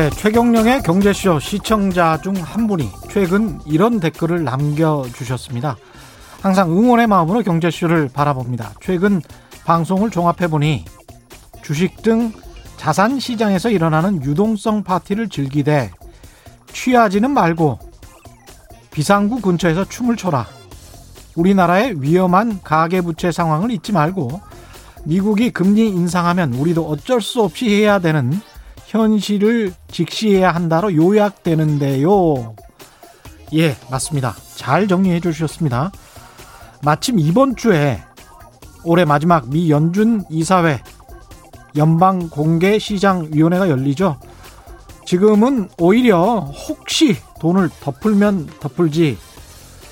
네, 최경령의 경제쇼 시청자 중 한 분이 최근 이런 댓글을 남겨주셨습니다. 항상 응원의 마음으로 경제쇼를 바라봅니다. 최근 방송을 종합해보니 주식 등 자산 시장에서 일어나는 유동성 파티를 즐기되 취하지는 말고 비상구 근처에서 춤을 춰라. 우리나라의 위험한 가계부채 상황을 잊지 말고 미국이 금리 인상하면 우리도 어쩔 수 없이 해야 되는 현실을 직시해야 한다로 요약되는데요. 예, 맞습니다. 잘 정리해 주셨습니다. 마침 이번 주에 올해 마지막 미 연준 이사회 연방 공개 시장 위원회가 열리죠. 지금은 오히려 혹시 돈을 덮을면 덮을지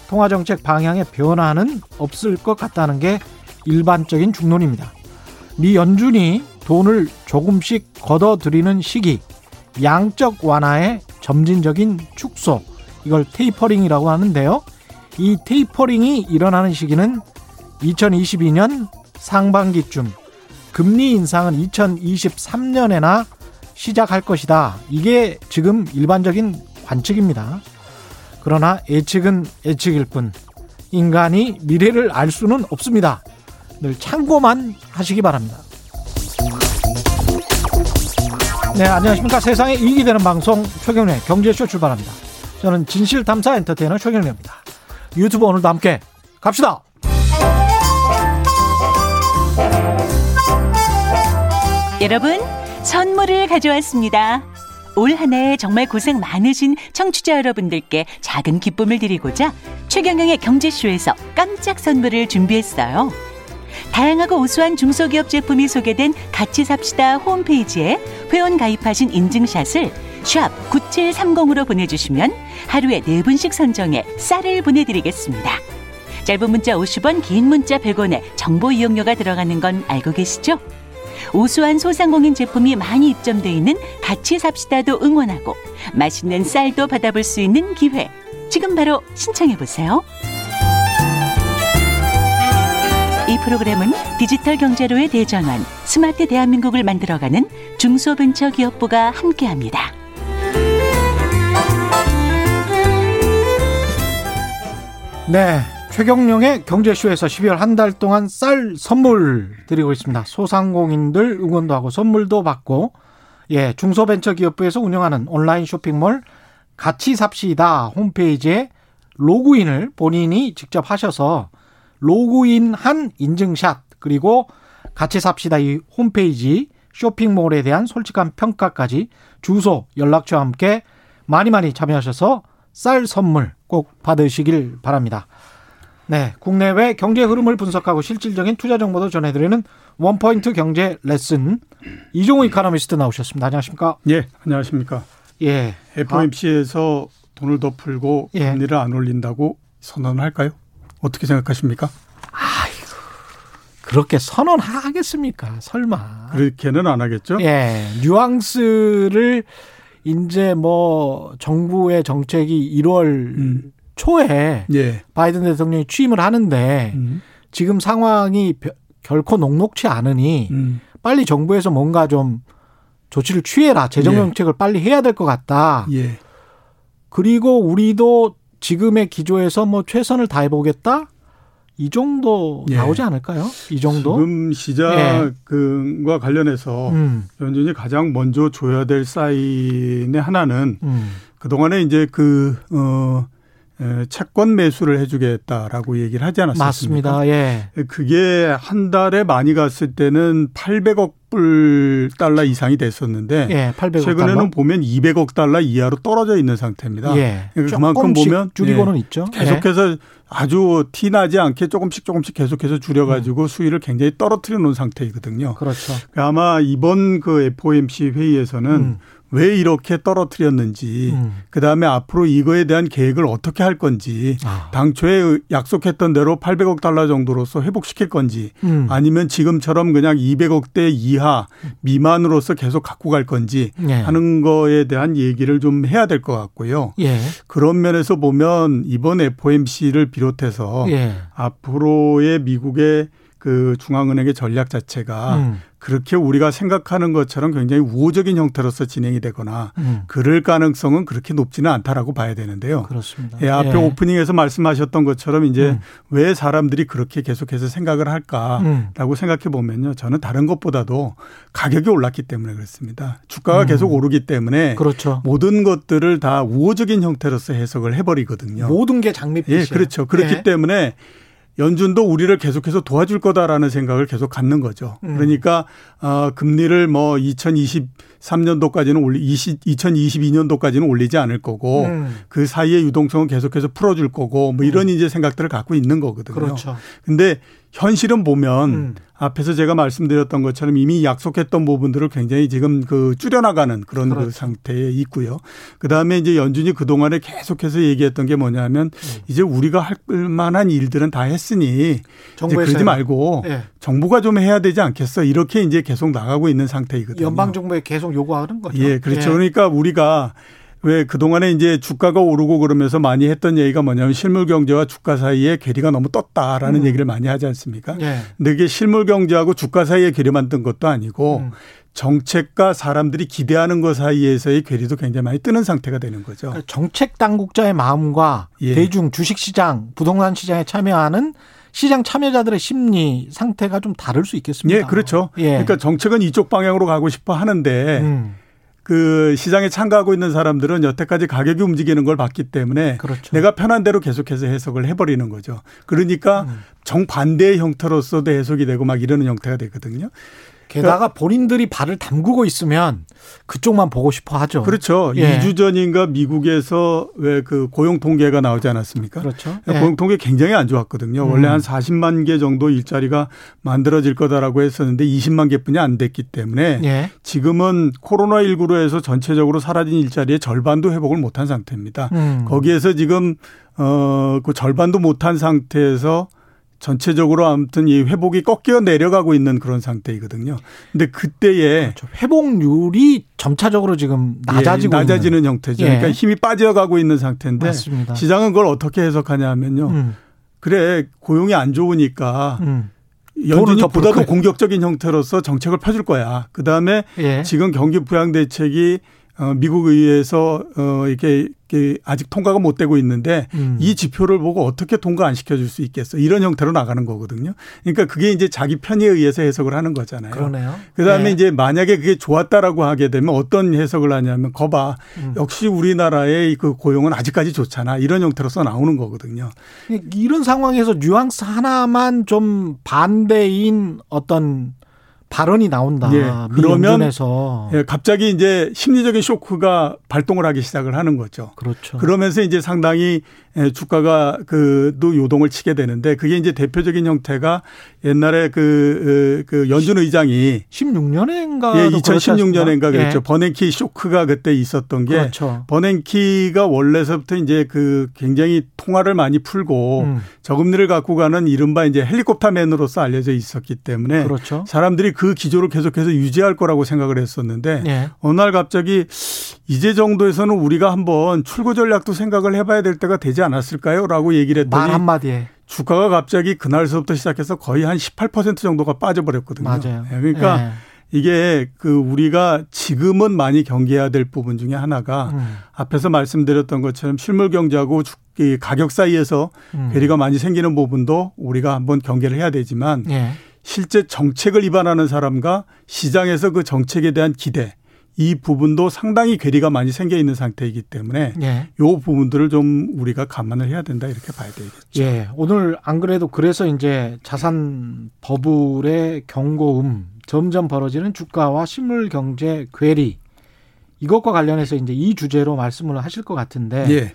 통화 정책 방향의 변화는 없을 것 같다는 게 일반적인 중론입니다. 미 연준이 돈을 조금씩 걷어들이는 시기, 양적 완화의 점진적인 축소, 이걸 테이퍼링이라고 하는데요. 이 테이퍼링이 일어나는 시기는 2022년 상반기쯤, 금리 인상은 2023년에나 시작할 것이다. 이게 지금 일반적인 관측입니다. 그러나 예측은 예측일 뿐 인간이 미래를 알 수는 없습니다. 늘 참고만 하시기 바랍니다. 네, 안녕하십니까. 세상에 이익이 되는 방송 최경련의 경제쇼 출발합니다. 저는 진실탐사 엔터테이너 최경련입니다. 유튜브 오늘도 함께 갑시다. 여러분, 선물을 가져왔습니다. 올 한 해 정말 고생 많으신 청취자 여러분들께 작은 기쁨을 드리고자 최경영의 경제쇼에서 깜짝 선물을 준비했어요. 다양하고 우수한 중소기업 제품이 소개된 같이 삽시다 홈페이지에 회원 가입하신 인증샷을 샵 9730으로 보내주시면 하루에 4분씩 선정해 쌀을 보내드리겠습니다. 짧은 문자 50원, 긴 문자 100원에 정보 이용료가 들어가는 건 알고 계시죠? 우수한 소상공인 제품이 많이 입점돼 있는 같이 삽시다도 응원하고 맛있는 쌀도 받아볼 수 있는 기회. 지금 바로 신청해 보세요. 이 프로그램은 디지털 경제로의 대전환, 스마트 대한민국을 만들어가는 중소벤처기업부가 함께합니다. 네. 최경령의 경제쇼에서 12월 한 달 동안 쌀 선물 드리고 있습니다. 소상공인들 응원도 하고 선물도 받고, 예, 중소벤처기업부에서 운영하는 온라인 쇼핑몰 같이 삽시다 홈페이지에 로그인을 본인이 직접 하셔서 로그인한 인증샷 그리고 같이 삽시다 이 홈페이지 쇼핑몰에 대한 솔직한 평가까지 주소 연락처와 함께 많이 많이 참여하셔서 쌀 선물 꼭 받으시길 바랍니다. 네, 국내외 경제 흐름을 분석하고 실질적인 투자 정보도 전해드리는 원포인트 경제 레슨 이종우 이카노미스트 나오셨습니다. 안녕하십니까? 예, 안녕하십니까? 예. FOMC에서 아. 돈을 더 풀고 예. 금리를 안 올린다고 선언할까요? 어떻게 생각하십니까? 아이고, 그렇게 선언하겠습니까? 설마. 그렇게는 안 하겠죠? 예, 뉘앙스를 이제 뭐 정부의 정책이 1월 음. 초에 예. 바이든 대통령이 취임을 하는데 음. 지금 상황이 결코 녹록치 않으니 음. 빨리 정부에서 뭔가 좀 조치를 취해라 재정 예. 정책을 예. 빨리 해야 될 것 같다. 예. 그리고 우리도 지금의 기조에서 뭐 최선을 다해 보겠다. 이 정도 예. 나오지 않을까요? 이 정도? 지금 시작과 예. 관련해서 음. 연준이 가장 먼저 줘야 될 사인의 하나는 음. 그 동안에 이제 그, 어, 채권 매수를 해주겠다라고 얘기를 하지 않았습니까? 맞습니다. 예. 그게 한 달에 많이 갔을 때는 800억 불 달러 이상이 됐었는데 예, 800억 최근에는 달러? 보면 200억 달러 이하로 떨어져 있는 상태입니다. 예. 그러니까 그만큼 보면 줄이고는 예, 있죠. 계속해서 예. 아주 티 나지 않게 조금씩 조금씩 계속해서 줄여가지고 음. 수위를 굉장히 떨어뜨려 놓은 상태이거든요. 그렇죠. 그러니까 아마 이번 그 FOMC 회의에서는 음. 왜 이렇게 떨어뜨렸는지, 음. 그 다음에 앞으로 이거에 대한 계획을 어떻게 할 건지, 아. 당초에 약속했던 대로 800억 달러 정도로서 회복시킬 건지, 음. 아니면 지금처럼 그냥 200억대 이하 미만으로서 계속 갖고 갈 건지 예. 하는 거에 대한 얘기를 좀 해야 될 것 같고요. 예. 그런 면에서 보면 이번 FOMC를 비롯해서 예. 앞으로의 미국의 그 중앙은행의 전략 자체가 음. 그렇게 우리가 생각하는 것처럼 굉장히 우호적인 형태로서 진행이 되거나 음. 그럴 가능성은 그렇게 높지는 않다라고 봐야 되는데요. 그렇습니다. 예, 앞에 예. 오프닝에서 말씀하셨던 것처럼 이제 음. 왜 사람들이 그렇게 계속해서 생각을 할까라고 음. 생각해 보면요. 저는 다른 것보다도 가격이 올랐기 때문에 그렇습니다. 주가가 음. 계속 오르기 때문에 그렇죠. 모든 것들을 다 우호적인 형태로서 해석을 해버리거든요. 모든 게 장밋빛이에요. 예, 그렇죠. 그렇기 예. 때문에 연준도 우리를 계속해서 도와줄 거다라는 생각을 계속 갖는 거죠. 음. 그러니까 어 금리를 뭐 2023년도까지는 올리 20, 2022년도까지는 올리지 않을 거고 음. 그 사이에 유동성은 계속해서 풀어줄 거고 뭐 이런 음. 이제 생각들을 갖고 있는 거거든요. 그렇죠. 근데 현실은 보면 음. 앞에서 제가 말씀드렸던 것처럼 이미 약속했던 부분들을 굉장히 지금 그 줄여나가는 그런 그 그렇죠. 그 상태에 있고요. 그 다음에 이제 연준이 그동안에 계속해서 얘기했던 게 뭐냐면 음. 이제 우리가 할 만한 일들은 다 했으니 그러지 말고 네. 정부가 좀 해야 되지 않겠어. 이렇게 이제 계속 나가고 있는 상태이거든요. 연방정부에 계속 요구하는 거죠. 예, 그렇죠. 예. 그러니까 우리가 왜 그동안에 이제 주가가 오르고 그러면서 많이 했던 얘기가 뭐냐면 실물 경제와 주가 사이에 괴리가 너무 떴다라는 음. 얘기를 많이 하지 않습니까? 예. 근데 이게 실물 경제하고 주가 사이에 괴리만 뜬 것도 아니고 음. 정책과 사람들이 기대하는 것 사이에서의 괴리도 굉장히 많이 뜨는 상태가 되는 거죠. 그러니까 정책 당국자의 마음과 예. 대중 주식 시장, 부동산 시장에 참여하는 시장 참여자들의 심리 상태가 좀 다를 수 있겠습니다. 예, 그렇죠. 예. 그러니까 정책은 이쪽 방향으로 가고 싶어 하는데 음. 그 시장에 참가하고 있는 사람들은 여태까지 가격이 움직이는 걸 봤기 때문에 그렇죠. 내가 편한 대로 계속해서 해석을 해버리는 거죠. 그러니까 음. 정반대의 형태로서도 해석이 되고 막 이러는 형태가 되거든요. 게다가 본인들이 발을 담그고 있으면 그쪽만 보고 싶어 하죠. 그렇죠. 예. 2주 전인가 미국에서 왜 그 고용 통계가 나오지 않았습니까? 그렇죠. 예. 고용 통계 굉장히 안 좋았거든요. 음. 원래 한 40만 개 정도 일자리가 만들어질 거다라고 했었는데 20만 개뿐이 안 됐기 때문에 예. 지금은 코로나19로 해서 전체적으로 사라진 일자리의 절반도 회복을 못한 상태입니다. 음. 거기에서 지금 어그 절반도 못한 상태에서 전체적으로 아무튼 이 회복이 꺾여 내려가고 있는 그런 상태이거든요. 근데 그때에 그렇죠. 회복률이 점차적으로 지금 낮아지고 예, 낮아지는 있는. 형태죠. 예. 그러니까 힘이 빠져가고 있는 상태인데 맞습니다. 시장은 그걸 어떻게 해석하냐면요. 음. 그래 고용이 안 좋으니까 음. 연준이 보다도 공격적인 형태로서 정책을 펴줄 거야. 그 다음에 예. 지금 경기 부양 대책이 어, 미국 의회에서 어, 이게 아직 통과가 못 되고 있는데 음. 이 지표를 보고 어떻게 통과 안 시켜줄 수 있겠어 이런 형태로 나가는 거거든요. 그러니까 그게 이제 자기 편의에 의해서 해석을 하는 거잖아요. 그러네요. 그다음에 네. 이제 만약에 그게 좋았다라고 하게 되면 어떤 해석을 하냐면 거봐 음. 역시 우리나라의 그 고용은 아직까지 좋잖아 이런 형태로서 나오는 거거든요. 이런 상황에서 뉘앙스 하나만 좀 반대인 어떤 발언이 나온다. 예, 그러면 예, 갑자기 이제 심리적인 쇼크가 발동을 하기 시작을 하는 거죠. 그렇죠. 그러면서 이제 상당히 예, 주가가 그도 요동을 치게 되는데 그게 이제 대표적인 형태가 옛날에 그, 그 연준 의장이 16년인가 예, 2016년인가 그랬죠. 예. 버냉키 쇼크가 그때 있었던 게 그렇죠. 버냉키가 원래서부터 이제 그 굉장히 통화를 많이 풀고 음. 저금리를 갖고 가는 이른바 이제 헬리콥터맨으로서 알려져 있었기 때문에 그렇죠. 사람들이 그 기조를 계속해서 유지할 거라고 생각을 했었는데 예. 어느 날 갑자기 이제 정도에서는 우리가 한번 출구 전략도 생각을 해봐야 될 때가 되지 않았을까요? 라고 얘기를 했더니 말 한마디에 주가가 갑자기 그날서부터 시작해서 거의 한 18% 정도가 빠져버렸거든요. 맞아요. 예, 그러니까 예. 이게 그 우리가 지금은 많이 경계해야 될 부분 중에 하나가 음. 앞에서 말씀드렸던 것처럼 실물 경제하고 가격 사이에서 음. 괴리가 많이 생기는 부분도 우리가 한번 경계를 해야 되지만 예. 실제 정책을 위반하는 사람과 시장에서 그 정책에 대한 기대 이 부분도 상당히 괴리가 많이 생겨 있는 상태이기 때문에 예. 요 부분들을 좀 우리가 감안을 해야 된다 이렇게 봐야 되겠죠. 예. 오늘 안 그래도 그래서 이제 자산 버블의 경고음 점점 벌어지는 주가와 실물 경제 괴리 이것과 관련해서 이제 이 주제로 말씀을 하실 것 같은데 예.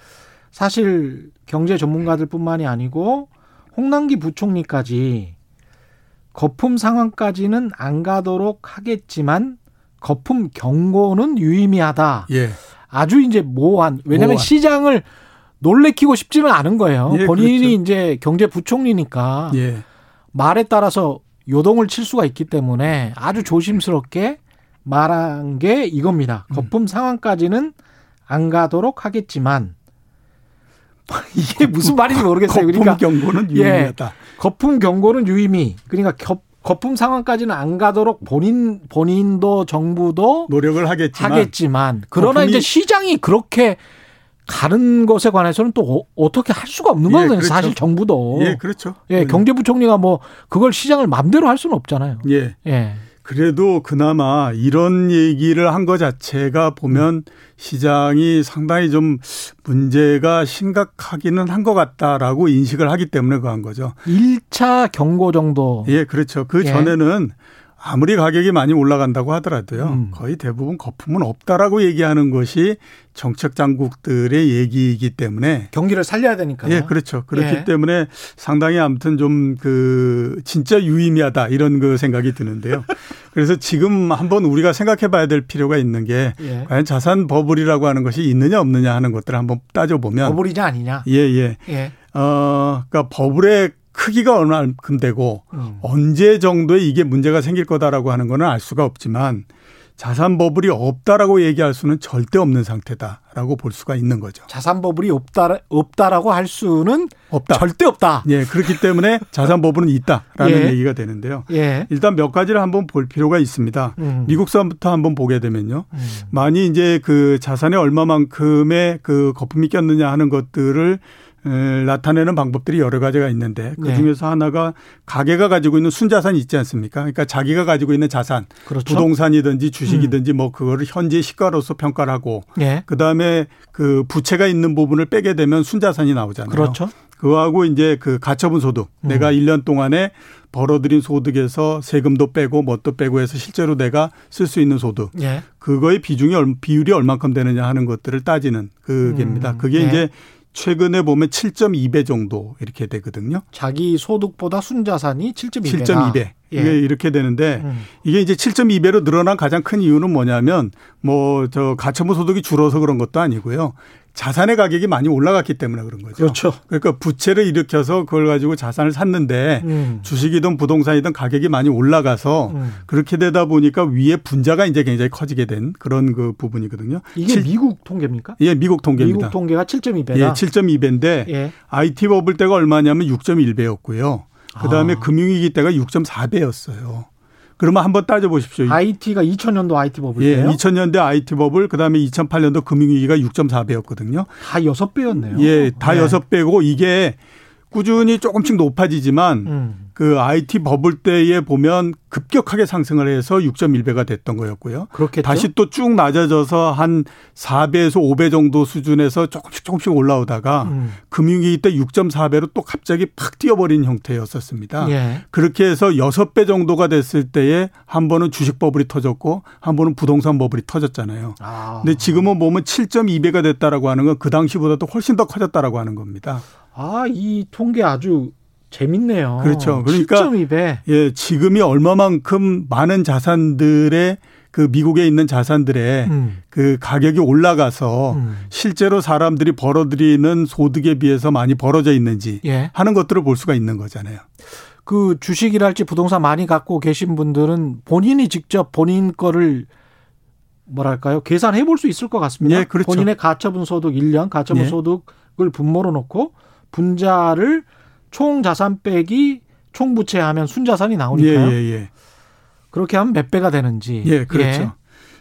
사실 경제 전문가들뿐만이 아니고 홍남기 부총리까지 거품 상황까지는 안 가도록 하겠지만 거품 경고는 유의미하다. 예. 아주 이제 모호한 왜냐하면 모호한. 시장을 놀래키고 싶지는 않은 거예요. 예, 본인이 그렇죠. 이제 경제부총리니까 예. 말에 따라서 요동을 칠 수가 있기 때문에 아주 조심스럽게 말한 게 이겁니다. 음. 거품 음. 상황까지는 안 가도록 하겠지만 이게 무슨 말인지 모르겠어요. 거품 그러니까 경고는 유의미하다. 예, 거품 경고는 유의미. 그러니까 겨, 거품 상황까지는 안 가도록 본인 본인도 정부도 노력을 하겠지만 하겠지만 그러나 이제 시장이 그렇게 가는 것에 관해서는 또 어, 떻게할 수가 없는 예, 거거든요. 그렇죠. 사실 정부도. 예, 그렇죠. 예, 경제부총리가 뭐 그걸 시장을 맘대로 할 수는 없잖아요. 예. 예. 그래도 그나마 이런 얘기를 한 것 자체가 보면 시장이 상당히 좀 문제가 심각하기는 한 것 같다라고 인식을 하기 때문에 그한 거죠. 1차 경고 정도. 예, 그렇죠. 그 예. 전에는 아무리 가격이 많이 올라간다고 하더라도요. 음. 거의 대부분 거품은 없다라고 얘기하는 것이 정책 당국들의 얘기이기 때문에 경기를 살려야 되니까. 예, 그렇죠. 그렇기 예. 때문에 상당히 아무튼 좀 그 진짜 유의미하다 이런 그 생각이 드는데요. 그래서 지금 한번 우리가 생각해 봐야 될 필요가 있는 게 예. 과연 자산 버블이라고 하는 것이 있느냐 없느냐 하는 것들을 한번 따져 보면 버블이냐 아니냐. 예, 예. 예. 어, 그러니까 버블의 크기가 얼마큼 되고 음. 언제 정도에 이게 문제가 생길 거다라고 하는 거는 알 수가 없지만 자산 버블이 없다라고 얘기할 수는 절대 없는 상태다라고 볼 수가 있는 거죠. 자산 버블이 없다 없다라고 할 수는 없다. 절대 없다. 예, 그렇기 때문에 자산 버블은 있다라는 예. 얘기가 되는데요. 예. 일단 몇 가지를 한번 볼 필요가 있습니다. 음. 미국산부터 한번 보게 되면요. 음. 많이 이제 그 자산에 얼마만큼의 그 거품이 꼈느냐 하는 것들을 나타내는 방법들이 여러 가지가 있는데 그 네. 중에서 네. 하나가 가게가 가지고 있는 순자산이 있지 않습니까? 그러니까 자기가 가지고 있는 자산, 그렇죠. 부동산이든지 주식이든지 음. 뭐 그거를 현재 시가로서 평가를 하고 네. 그다음에 그 부채가 있는 부분을 빼게 되면 순자산이 나오잖아요. 그렇죠. 그거하고 이제 그 가처분 소득 음. 내가 1년 동안에 벌어들인 소득에서 세금도 빼고 뭣도 빼고 해서 실제로 내가 쓸 수 있는 소득. 예. 그거의 비중이 비율이 얼만큼 되느냐 하는 것들을 따지는 그게입니다. 음. 그게 예. 이제 최근에 보면 7.2배 정도 이렇게 되거든요. 자기 소득보다 순자산이 7.2배. 7.2배. 예. 이게 이렇게 되는데 음. 이게 이제 7.2배로 늘어난 가장 큰 이유는 뭐냐면 뭐 저 가처분 소득이 줄어서 그런 것도 아니고요. 자산의 가격이 많이 올라갔기 때문에 그런 거죠. 그렇죠. 그러니까 부채를 일으켜서 그걸 가지고 자산을 샀는데 음. 주식이든 부동산이든 가격이 많이 올라가서 음. 그렇게 되다 보니까 위에 분자가 이제 굉장히 커지게 된 그런 그 부분이거든요. 이게 7, 미국 통계입니까? 예, 미국 통계입니다. 미국 통계가 7.2배다. 예, 7.2배인데 예. IT 버블 때가 얼마냐면 6.1배였고요. 그다음에 아. 금융위기 때가 6.4배였어요. 그러면 한번 따져보십시오. IT가 2000년도 IT 버블이에요? 예, 2000년대 IT 버블, 그다음에 2008년도 금융위기가 6.4배였거든요. 다 6배였네요. 예, 다 네. 6배고 이게 꾸준히 조금씩 높아지지만 음. 그 IT 버블 때에 보면 급격하게 상승을 해서 6.1배가 됐던 거였고요. 그렇게 다시 또 쭉 낮아져서 한 4배에서 5배 정도 수준에서 조금씩 조금씩 올라오다가 음. 금융위기 때 6.4배로 또 갑자기 팍 뛰어버린 형태였었습니다. 예. 그렇게 해서 6배 정도가 됐을 때에 한 번은 주식 버블이 터졌고 한 번은 부동산 버블이 터졌잖아요. 아. 근데 지금은 보면 7.2배가 됐다라고 하는 건 그 당시보다도 훨씬 더 커졌다라고 하는 겁니다. 아, 이 통계 아주 재밌네요. 그렇죠. 그러니까 7.2배. 예, 지금이 얼마만큼 많은 자산들의 그 미국에 있는 자산들의 음. 그 가격이 올라가서 음. 실제로 사람들이 벌어들이는 소득에 비해서 많이 벌어져 있는지 예. 하는 것들을 볼 수가 있는 거잖아요. 그 주식이랄지 부동산 많이 갖고 계신 분들은 본인이 직접 본인 거를 뭐랄까요 계산해 볼 수 있을 것 같습니다. 예, 그렇죠. 본인의 가처분 소득 1년 가처분 예. 소득을 분모로 놓고 분자를 총 자산 빼기 총 부채하면 순자산이 나오니까요. 예, 예, 예. 그렇게 하면 몇 배가 되는지. 예, 그렇죠. 예.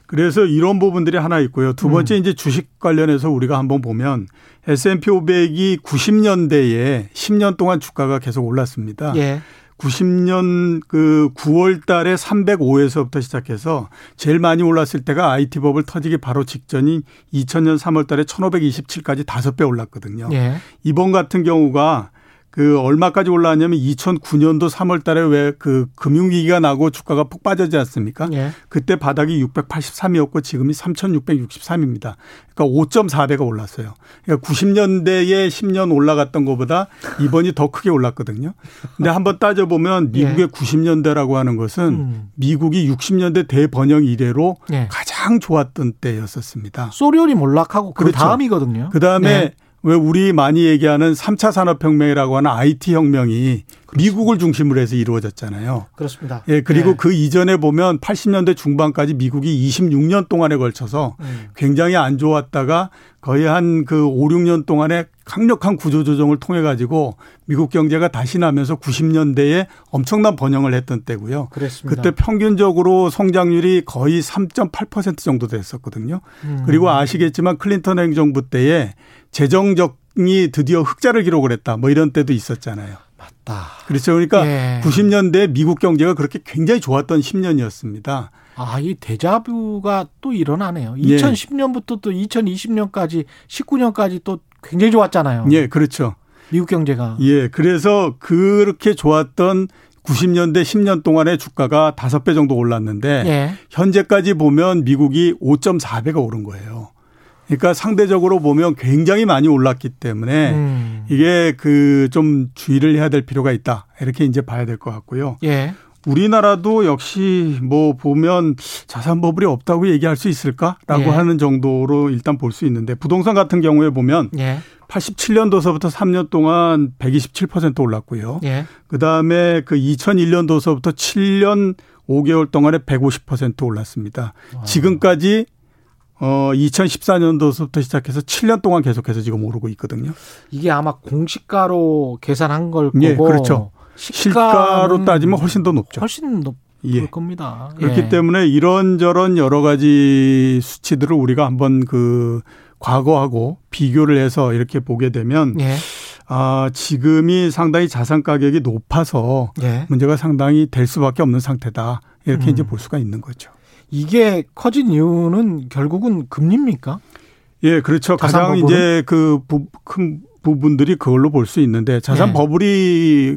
그래서 이런 부분들이 하나 있고요. 두 번째 음. 이제 주식 관련해서 우리가 한번 보면 S&P 500이 90년대에 10년 동안 주가가 계속 올랐습니다. 예. 90년 그 9월 달에 305에서부터 시작해서 제일 많이 올랐을 때가 IT 버블 터지기 바로 직전인 2000년 3월 달에 1527까지 5배 올랐거든요. 예. 이번 같은 경우가 그 얼마까지 올라왔냐면 2009년도 3월 달에 왜 그 금융위기가 나고 주가가 폭 빠졌지 않습니까? 예. 그때 바닥이 683이었고 지금이 3663입니다. 그러니까 5.4배가 올랐어요. 그러니까 90년대에 10년 올라갔던 것보다 이번이 더 크게 올랐거든요. 근데 한번 따져보면 미국의 예. 90년대라고 하는 것은 음. 미국이 60년대 대번영 이래로 예. 가장 좋았던 때였었습니다. 소련이 몰락하고 그 그렇죠. 다음이거든요. 그 다음에 네. 왜 우리 많이 얘기하는 3차 산업혁명이라고 하는 IT 혁명이 미국을 중심으로 해서 이루어졌잖아요. 그렇습니다. 예, 그리고 네. 그 이전에 보면 80년대 중반까지 미국이 26년 동안에 걸쳐서 음. 굉장히 안 좋았다가 거의 한 그 5, 6년 동안에 강력한 구조 조정을 통해 가지고 미국 경제가 다시 나면서 90년대에 엄청난 번영을 했던 때고요. 그랬습니다. 그때 평균적으로 성장률이 거의 3.8% 정도 됐었거든요. 음. 그리고 아시겠지만 클린턴 행정부 때에 재정적이 드디어 흑자를 기록을 했다. 뭐 이런 때도 있었잖아요. 맞다. 그렇죠. 그러니까 예. 90년대 미국 경제가 그렇게 굉장히 좋았던 10년이었습니다. 아, 이 데자뷰가 또 일어나네요. 2010년부터 또 2020년까지 19년까지 또 굉장히 좋았잖아요. 예, 그렇죠. 미국 경제가. 예, 그래서 그렇게 좋았던 90년대 10년 동안의 주가가 5배 정도 올랐는데 예. 현재까지 보면 미국이 5.4배가 오른 거예요. 그러니까 상대적으로 보면 굉장히 많이 올랐기 때문에 음. 이게 그 좀 주의를 해야 될 필요가 있다. 이렇게 이제 봐야 될 것 같고요. 예. 우리나라도 역시 뭐 보면 자산 버블이 없다고 얘기할 수 있을까라고 예. 하는 정도로 일단 볼 수 있는데 부동산 같은 경우에 보면 예. 87년도서부터 3년 동안 127% 올랐고요. 예. 그다음에 그 2001년도서부터 7년 5개월 동안에 150% 올랐습니다. 와. 지금까지 어 2014년도부터 시작해서 7년 동안 계속해서 지금 오르고 있거든요. 이게 아마 공시가로 계산한 걸 거고 예, 그렇죠. 시가로 따지면 훨씬 더 높죠. 훨씬 높을 예. 겁니다. 그렇기 예. 때문에 이런저런 여러 가지 수치들을 우리가 한번 그 과거하고 비교를 해서 이렇게 보게 되면 예. 아, 지금이 상당히 자산 가격이 높아서 예. 문제가 상당히 될 수밖에 없는 상태다. 이렇게 음. 이제 볼 수가 있는 거죠. 이게 커진 이유는 결국은 금리입니까? 예, 그렇죠. 가장 버블은? 이제 그 큰 부분들이 그걸로 볼 수 있는데 자산 예. 버블이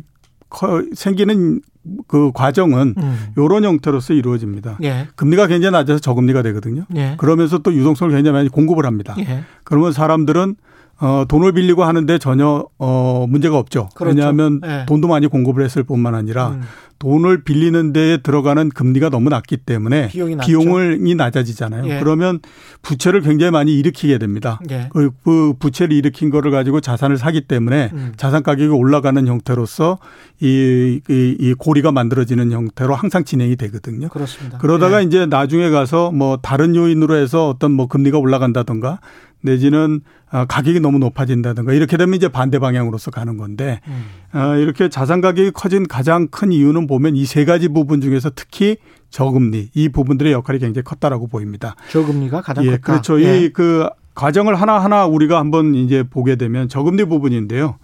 생기는 그 과정은 음. 이런 형태로서 이루어집니다. 예. 금리가 굉장히 낮아서 저금리가 되거든요. 예. 그러면서 또 유동성을 굉장히 많이 공급을 합니다. 예. 그러면 사람들은 어, 돈을 빌리고 하는데 전혀 어, 문제가 없죠. 그렇죠. 왜냐하면 예. 돈도 많이 공급을 했을 뿐만 아니라 음. 돈을 빌리는 데에 들어가는 금리가 너무 낮기 때문에 비용이, 비용이 낮아지잖아요. 예. 그러면 부채를 굉장히 많이 일으키게 됩니다. 예. 그, 그 부채를 일으킨 거를 가지고 자산을 사기 때문에 음. 자산 가격이 올라가는 형태로서 이, 이, 이, 고리가 만들어지는 형태로 항상 진행이 되거든요. 그렇습니다. 그러다가 예. 이제 나중에 가서 뭐 다른 요인으로 해서 어떤 뭐 금리가 올라간다던가 내지는 아, 가격이 너무 높아진다든가 이렇게 되면 이제 반대 방향으로서 가는 건데 음. 아, 이렇게 자산 가격이 커진 가장 큰 이유는 보면 이 세 가지 부분 중에서 특히 저금리 이 부분들의 역할이 굉장히 컸다라고 보입니다. 저금리가 가장 예, 컸다. 그렇죠. 예. 이그 과정을 하나하나 우리가 한번 이제 보게 되면 저금리 부분인데요.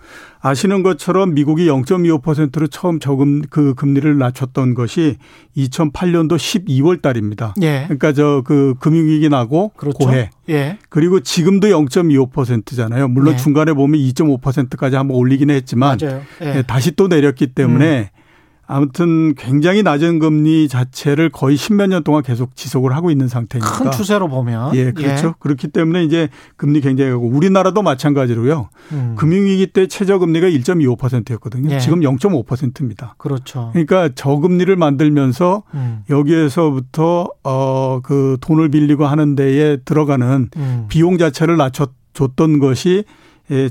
아시는 것처럼 미국이 0.25%로 처음 저금 그 금리를 낮췄던 것이 2008년도 12월 달입니다. 예. 그러니까 저 그 금융위기 나고 그렇죠. 고해. 예. 그리고 지금도 0.25%잖아요. 물론 예. 중간에 보면 2.5%까지 한번 올리긴 했지만 예. 다시 또 내렸기 때문에 음. 아무튼 굉장히 낮은 금리 자체를 거의 십몇 년 동안 계속 지속을 하고 있는 상태니까. 큰 추세로 보면. 예, 그렇죠. 예. 그렇기 때문에 이제 금리 굉장히 하고 우리나라도 마찬가지로요. 음. 금융위기 때 최저 금리가 1.25%였거든요. 예. 지금 0.5%입니다. 그렇죠. 그러니까 저금리를 만들면서 음. 여기에서부터 어그 돈을 빌리고 하는 데에 들어가는 음. 비용 자체를 낮췄 줬던 것이 예,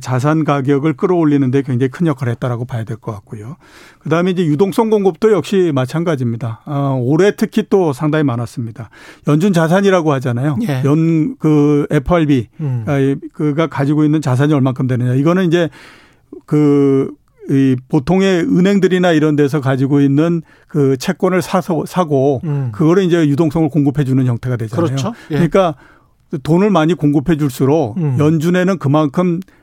자산 가격을 끌어올리는 데 굉장히 큰 역할을 했다라고 봐야 될 것 같고요. 그다음에 이제 유동성 공급도 역시 마찬가지입니다. 어, 올해 특히 또 상당히 많았습니다. 연준 자산이라고 하잖아요. 예. 연그 FRB 음. 아, 그가 가지고 있는 자산이 얼만큼 되느냐. 이거는 이제 그이 보통의 은행들이나 이런 데서 가지고 있는 그 채권을 사서 사고 음. 그거를 이제 유동성을 공급해 주는 형태가 되잖아요. 그렇죠. 예. 그러니까 돈을 많이 공급해 줄수록 음. 연준에는 그만큼 그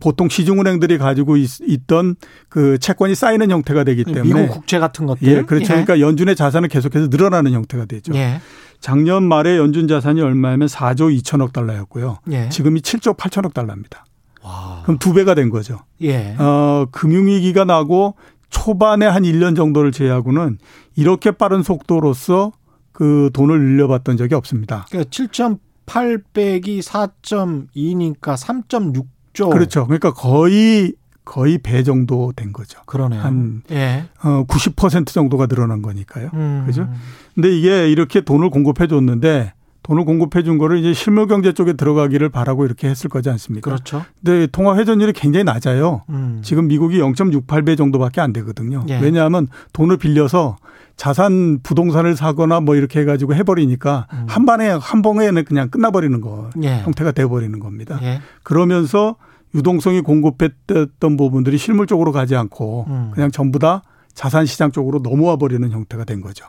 보통 시중은행들이 가지고 있, 던그 채권이 쌓이는 형태가 되기 때문에 미국 국채 같은 것들 예, 그렇죠. 예. 그러니까 연준의 자산은 계속해서 늘어나는 형태가 되죠. 예. 작년 말에 연준 자산이 얼마냐면 4조 2천억 달러였고요. 예. 지금이 7조 8천억 달러입니다. 와. 그럼 두 배가 된 거죠. 예. 어, 금융위기가 나고 초반에 한 1년 정도를 제외하고는 이렇게 빠른 속도로서 그 돈을 늘려봤던 적이 없습니다. 그러니까 7.8 빼기 4.2니까 3.6 죠 그렇죠. 그러니까 거의 거의 배 정도 된 거죠. 그러네요. 한 예. 어, 90% 정도가 늘어난 거니까요. 음. 그죠? 근데 이게 이렇게 돈을 공급해 줬는데 돈을 공급해 준 거를 이제 실물 경제 쪽에 들어가기를 바라고 이렇게 했을 거지 않습니까? 그렇죠. 근데 통화 회전율이 굉장히 낮아요. 음. 지금 미국이 0.68배 정도밖에 안 되거든요. 예. 왜냐하면 돈을 빌려서 자산 부동산을 사거나 뭐 이렇게 해가지고 해버리니까 음. 한 번에 한 번에는 그냥 끝나버리는 거 예. 형태가 돼버리는 겁니다. 예. 그러면서 유동성이 공급했던 부분들이 실물 쪽으로 가지 않고 음. 그냥 전부 다 자산 시장 쪽으로 넘어와 버리는 형태가 된 거죠.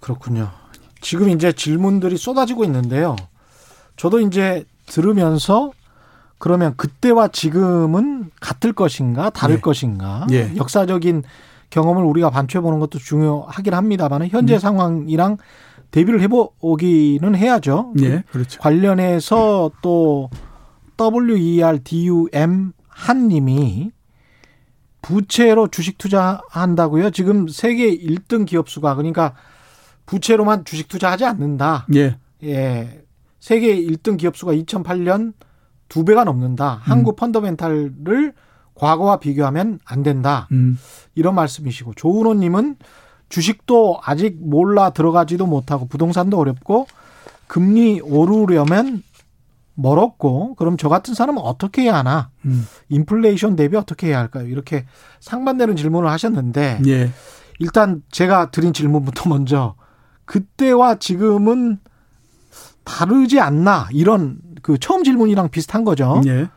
그렇군요. 지금 이제 질문들이 쏟아지고 있는데요. 저도 이제 들으면서 그러면 그때와 지금은 같을 것인가 다를 예. 것인가 예. 역사적인 경험을 우리가 반추해 보는 것도 중요하긴 합니다만 현재 음. 상황이랑 대비를 해보기는 해야죠. 예, 그렇죠. 관련해서 또 WERDUM 한님이 부채로 주식 투자한다고요? 지금 세계 1등 기업 수가 그러니까 부채로만 주식 투자하지 않는다. 예, 예. 세계 1등 기업 수가 2008년 두 배가 넘는다. 한국 펀더멘탈을 과거와 비교하면 안 된다. 음, 이런 말씀이시고 조은호 님은 주식도 아직 몰라 들어가지도 못하고 부동산도 어렵고 금리 오르려면 멀었고 그럼 저 같은 사람은 어떻게 해야 하나? 음, 인플레이션 대비 어떻게 해야 할까요? 이렇게 상반되는 질문을 하셨는데 예, 일단 제가 드린 질문부터 먼저 그때와 지금은 다르지 않나 이런 그 처음 질문이랑 비슷한 거죠. 예.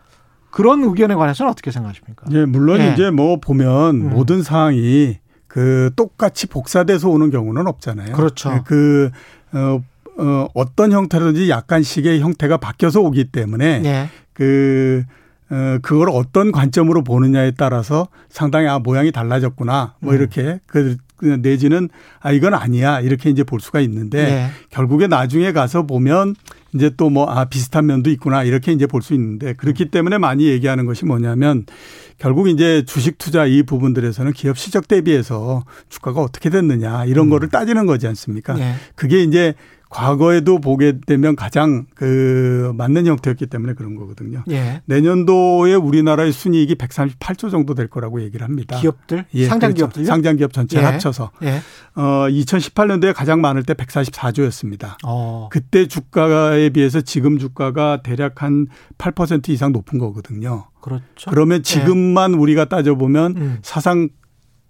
그런 의견에 관해서는 어떻게 생각하십니까? 예, 물론 예. 이제 뭐 보면 음. 모든 상황이 그 똑같이 복사돼서 오는 경우는 없잖아요. 그렇죠. 예, 그 어, 어, 어떤 형태로든지 약간씩의 형태가 바뀌어서 오기 때문에 예. 그 어, 그걸 어떤 관점으로 보느냐에 따라서 상당히 아 모양이 달라졌구나 뭐 음. 이렇게 그그 내지는 아 이건 아니야 이렇게 이제 볼 수가 있는데 예. 결국에 나중에 가서 보면 이제 또 뭐 아 비슷한 면도 있구나 이렇게 이제 볼 수 있는데 그렇기 때문에 많이 얘기하는 것이 뭐냐면 결국 이제 주식 투자 이 부분들에서는 기업 실적 대비해서 주가가 어떻게 됐느냐 이런 음. 거를 따지는 거지 않습니까? 예. 그게 이제 과거에도 보게 되면 가장 그 맞는 형태였기 때문에 그런 거거든요. 예. 내년도에 우리나라의 순이익이 138조 정도 될 거라고 얘기를 합니다. 기업들 예, 상장 그렇죠. 기업들요? 상장 기업 전체 예. 합쳐서 예. 어 2018년도에 가장 많을 때 144조였습니다. 어. 그때 주가에 비해서 지금 주가가 대략 한 8% 이상 높은 거거든요. 그렇죠. 그러면 지금만 우리가 따져 보면 음. 사상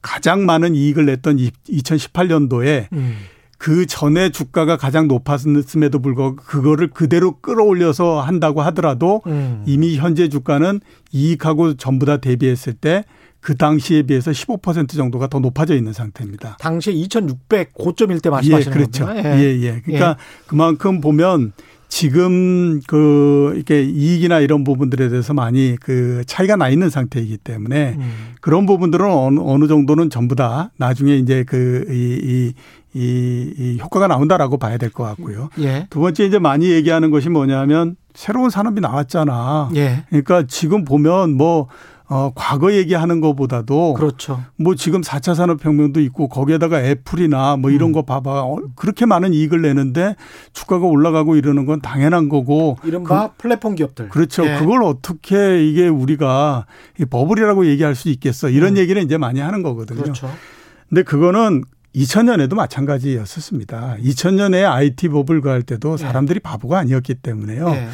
가장 많은 이익을 냈던 2018년도에 음. 그 전에 주가가 가장 높았음에도 불구하고 그거를 그대로 끌어올려서 한다고 하더라도 음. 이미 현재 주가는 이익하고 전부 다 대비했을 때 그 당시에 비해서 15% 정도가 더 높아져 있는 상태입니다. 당시에 2,600 고점일 때 말씀하시는 예, 그렇죠. 거군요. 예, 예. 그러니까 그만큼 보면 지금 그 이렇게 이익이나 이런 부분들에 대해서 많이 그 차이가 나 있는 상태이기 때문에 음. 그런 부분들은 어느, 어느 정도는 전부 다 나중에 이제 그 이, 이, 이, 이 효과가 나온다라고 봐야 될 것 같고요. 예. 두 번째 이제 많이 얘기하는 것이 뭐냐면 새로운 산업이 나왔잖아. 예. 그러니까 지금 보면 뭐 어, 과거 얘기하는 것보다도 그렇죠. 뭐 지금 4차 산업혁명도 있고 거기에다가 애플이나 뭐 음. 이런 거 봐봐. 어, 그렇게 많은 이익을 내는데 주가가 올라가고 이러는 건 당연한 거고. 이른바 플랫폼 기업들. 그렇죠. 예. 그걸 어떻게 이게 우리가 이 버블이라고 얘기할 수 있겠어. 이런 음. 얘기를 이제 많이 하는 거거든요. 그렇죠. 근데 그거는 2000년에도 마찬가지였었습니다. 2000년에 IT 버블 가할 때도 네. 사람들이 바보가 아니었기 때문에요. 예.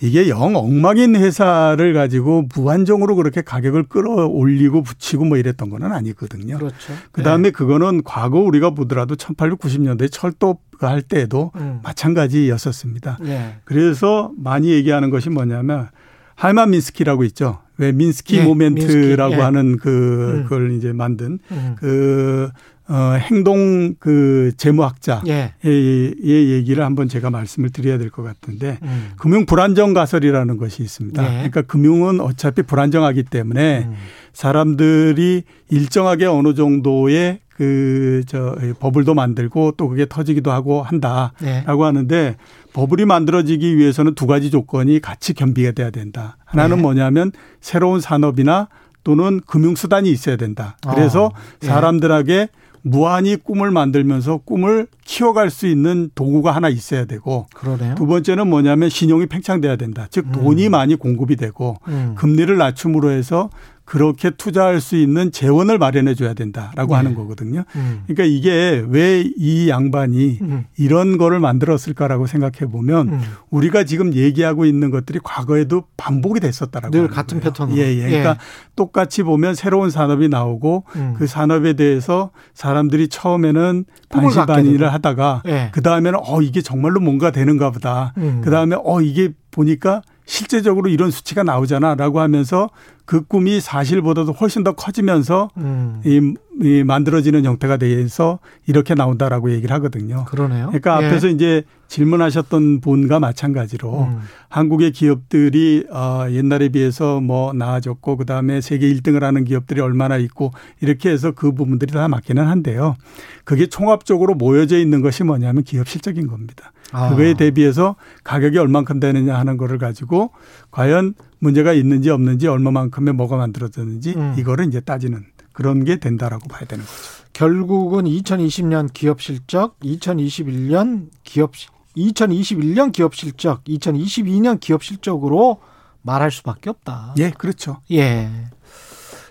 이게 영 엉망인 회사를 가지고 무한정으로 그렇게 가격을 끌어올리고 붙이고 뭐 이랬던 건 아니거든요. 그렇죠. 그 다음에 그거는 과거 우리가 보더라도 1890년대 철도 할 때에도 음. 마찬가지였었습니다. 예. 그래서 많이 얘기하는 것이 뭐냐면 할만 민스키라고 있죠. 왜 민스키 예, 모멘트라고 민스키, 예. 하는 그 음. 그걸 이제 만든 음. 그 어, 행동 그 재무학자 예. 의 얘기를 한번 제가 말씀을 드려야 될 것 같은데 음. 금융 불안정 가설이라는 것이 있습니다. 예. 그러니까 금융은 어차피 불안정하기 때문에 음. 사람들이 일정하게 어느 정도의 그 저 버블도 만들고 또 그게 터지기도 하고 한다라고 예. 하는데 버블이 만들어지기 위해서는 두 가지 조건이 같이 겸비가 돼야 된다. 하나는 네. 뭐냐면 새로운 산업이나 또는 금융 수단이 있어야 된다. 그래서 어, 예. 사람들에게 무한히 꿈을 만들면서 꿈을 키워갈 수 있는 도구가 하나 있어야 되고 그러네요. 두 번째는 뭐냐면 신용이 팽창돼야 된다. 즉 돈이 많이 공급이 되고 음. 금리를 낮춤으로 해서 그렇게 투자할 수 있는 재원을 마련해 줘야 된다라고 네. 하는 거거든요. 음. 그러니까 이게 왜 이 양반이 음. 이런 거를 만들었을까라고 생각해 보면 음. 우리가 지금 얘기하고 있는 것들이 과거에도 반복이 됐었다라고 늘 같은 패턴으로. 예, 예. 그러니까 예. 똑같이 보면 새로운 산업이 나오고 음. 그 산업에 대해서 사람들이 처음에는 반신반의를 하다가 예. 그 다음에는 어 이게 정말로 뭔가 되는가 보다. 음. 그 다음에 어 이게 보니까 실제적으로 이런 수치가 나오잖아라고 하면서 그 꿈이 사실보다도 훨씬 더 커지면서 음. 이, 이 만들어지는 형태가 돼서 이렇게 나온다라고 얘기를 하거든요. 그러네요. 그러니까 예. 앞에서 이제 질문하셨던 분과 마찬가지로 음. 한국의 기업들이 어 옛날에 비해서 뭐 나아졌고 그 다음에 세계 1등을 하는 기업들이 얼마나 있고 이렇게 해서 그 부분들이 다 맞기는 한데요. 그게 총합적으로 모여져 있는 것이 뭐냐면 기업 실적인 겁니다. 아. 그거에 대비해서 가격이 얼만큼 되느냐 하는 거를 가지고 과연 문제가 있는지 없는지 얼마만큼의 뭐가 만들어졌는지 음. 이거를 이제 따지는 그런 게 된다라고 봐야 되는 거죠. 결국은 2020년 기업 실적, 2021년 기업 2021년 기업 실적, 2022년 기업 실적으로 말할 수밖에 없다. 예, 그렇죠. 예.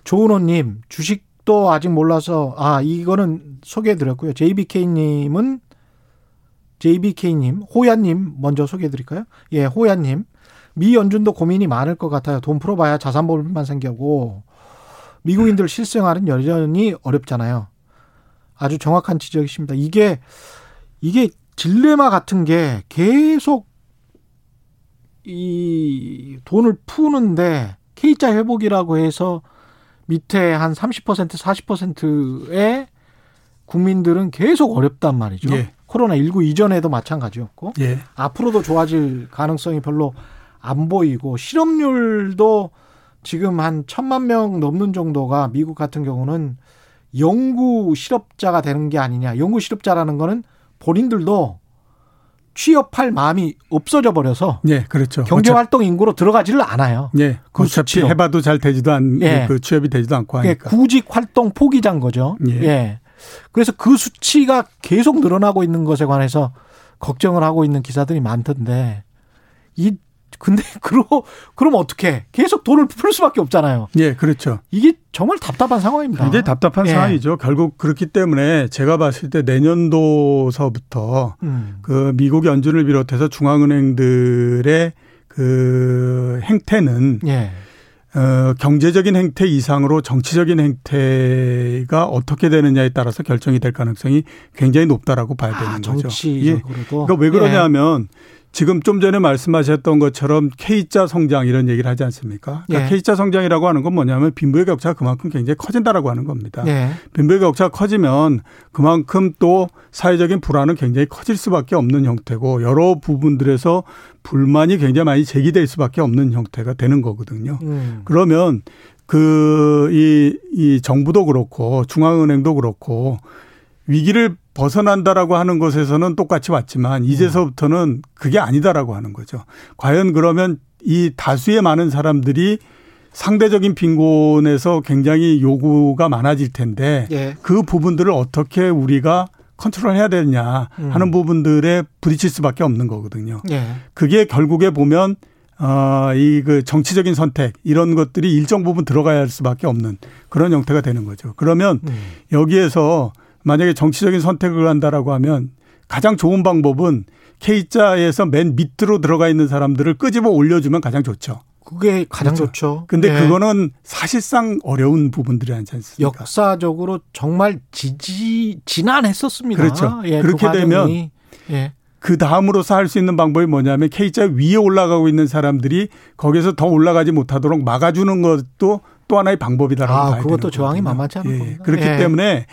조은호님 주식도 아직 몰라서 아 이거는 소개해드렸고요. JBK님은 JBK님, 호야님 먼저 소개해드릴까요? 예, 호야님. 미 연준도 고민이 많을 것 같아요. 돈 풀어봐야 자산보험만 생겨고 미국인들 실생활은 여전히 어렵잖아요. 아주 정확한 지적이십니다. 이게 이게 딜레마 같은 게 계속 이 돈을 푸는데 K자 회복이라고 해서 밑에 한 30% 40%의 국민들은 계속 어렵단 말이죠. 예. 코로나19 이전에도 마찬가지였고 예. 앞으로도 좋아질 가능성이 별로 안 보이고 실업률도 지금 한 천만 명 넘는 정도가 미국 같은 경우는 영구 실업자가 되는 게 아니냐. 영구 실업자라는 거는 본인들도 취업할 마음이 없어져 버려서 예, 그렇죠. 경제 활동 인구로 들어가지를 않아요. 예. 그 어차피 해봐도 잘 되지도 않, 예. 그 취업이 되지도 않고 예, 하니까. 예, 구직 활동 포기자인 거죠. 예. 예. 그래서 그 수치가 계속 늘어나고 있는 것에 관해서 걱정을 하고 있는 기사들이 많던데 이 근데 그러고 그럼 어떻게 계속 돈을 풀 수밖에 없잖아요. 예, 그렇죠. 이게 정말 답답한 상황입니다. 굉장히 답답한 예. 상황이죠. 결국 그렇기 때문에 제가 봤을 때 내년도서부터 음. 그 미국 연준을 비롯해서 중앙은행들의 그 행태는 예. 어, 경제적인 행태 이상으로 정치적인 행태가 어떻게 되느냐에 따라서 결정이 될 가능성이 굉장히 높다라고 봐야 되는 아, 거죠. 정치적으로도. 예. 그러니까 왜 그러냐면 예. 지금 좀 전에 말씀하셨던 것처럼 K자 성장 이런 얘기를 하지 않습니까? 그러니까 예. K자 성장이라고 하는 건 뭐냐면 빈부의 격차가 그만큼 굉장히 커진다라고 하는 겁니다. 예. 빈부의 격차가 커지면 그만큼 또 사회적인 불안은 굉장히 커질 수밖에 없는 형태고 여러 부분들에서 불만이 굉장히 많이 제기될 수밖에 없는 형태가 되는 거거든요. 음. 그러면 그, 이, 이 정부도 그렇고 중앙은행도 그렇고 위기를 벗어난다라고 하는 것에서는 똑같이 왔지만 이제서부터는 그게 아니다라고 하는 거죠. 과연 그러면 이 다수의 많은 사람들이 상대적인 빈곤에서 굉장히 요구가 많아질 텐데 예. 그 부분들을 어떻게 우리가 컨트롤 해야 되느냐 하는 음. 부분들에 부딪힐 수밖에 없는 거거든요. 예. 그게 결국에 보면 어, 이 그 정치적인 선택 이런 것들이 일정 부분 들어가야 할 수밖에 없는 그런 형태가 되는 거죠. 그러면 음. 여기에서 만약에 정치적인 선택을 한다라고 하면 가장 좋은 방법은 K자에서 맨 밑으로 들어가 있는 사람들을 끄집어 올려주면 가장 좋죠. 그게 가장 그렇죠. 좋죠. 근데 네. 그거는 사실상 어려운 부분들이 아니지 않습니까? 역사적으로 정말 지지 지난했었습니다. 그렇죠. 예, 그 그렇게 그 되면 예. 그 다음으로서 할 수 있는 방법이 뭐냐면 K자 위에 올라가고 있는 사람들이 거기서 더 올라가지 못하도록 막아주는 것도 또 하나의 방법이다라고 아, 봐야 그것도 저항이 만만치 않은 예. 겁니다. 그렇기 예. 때문에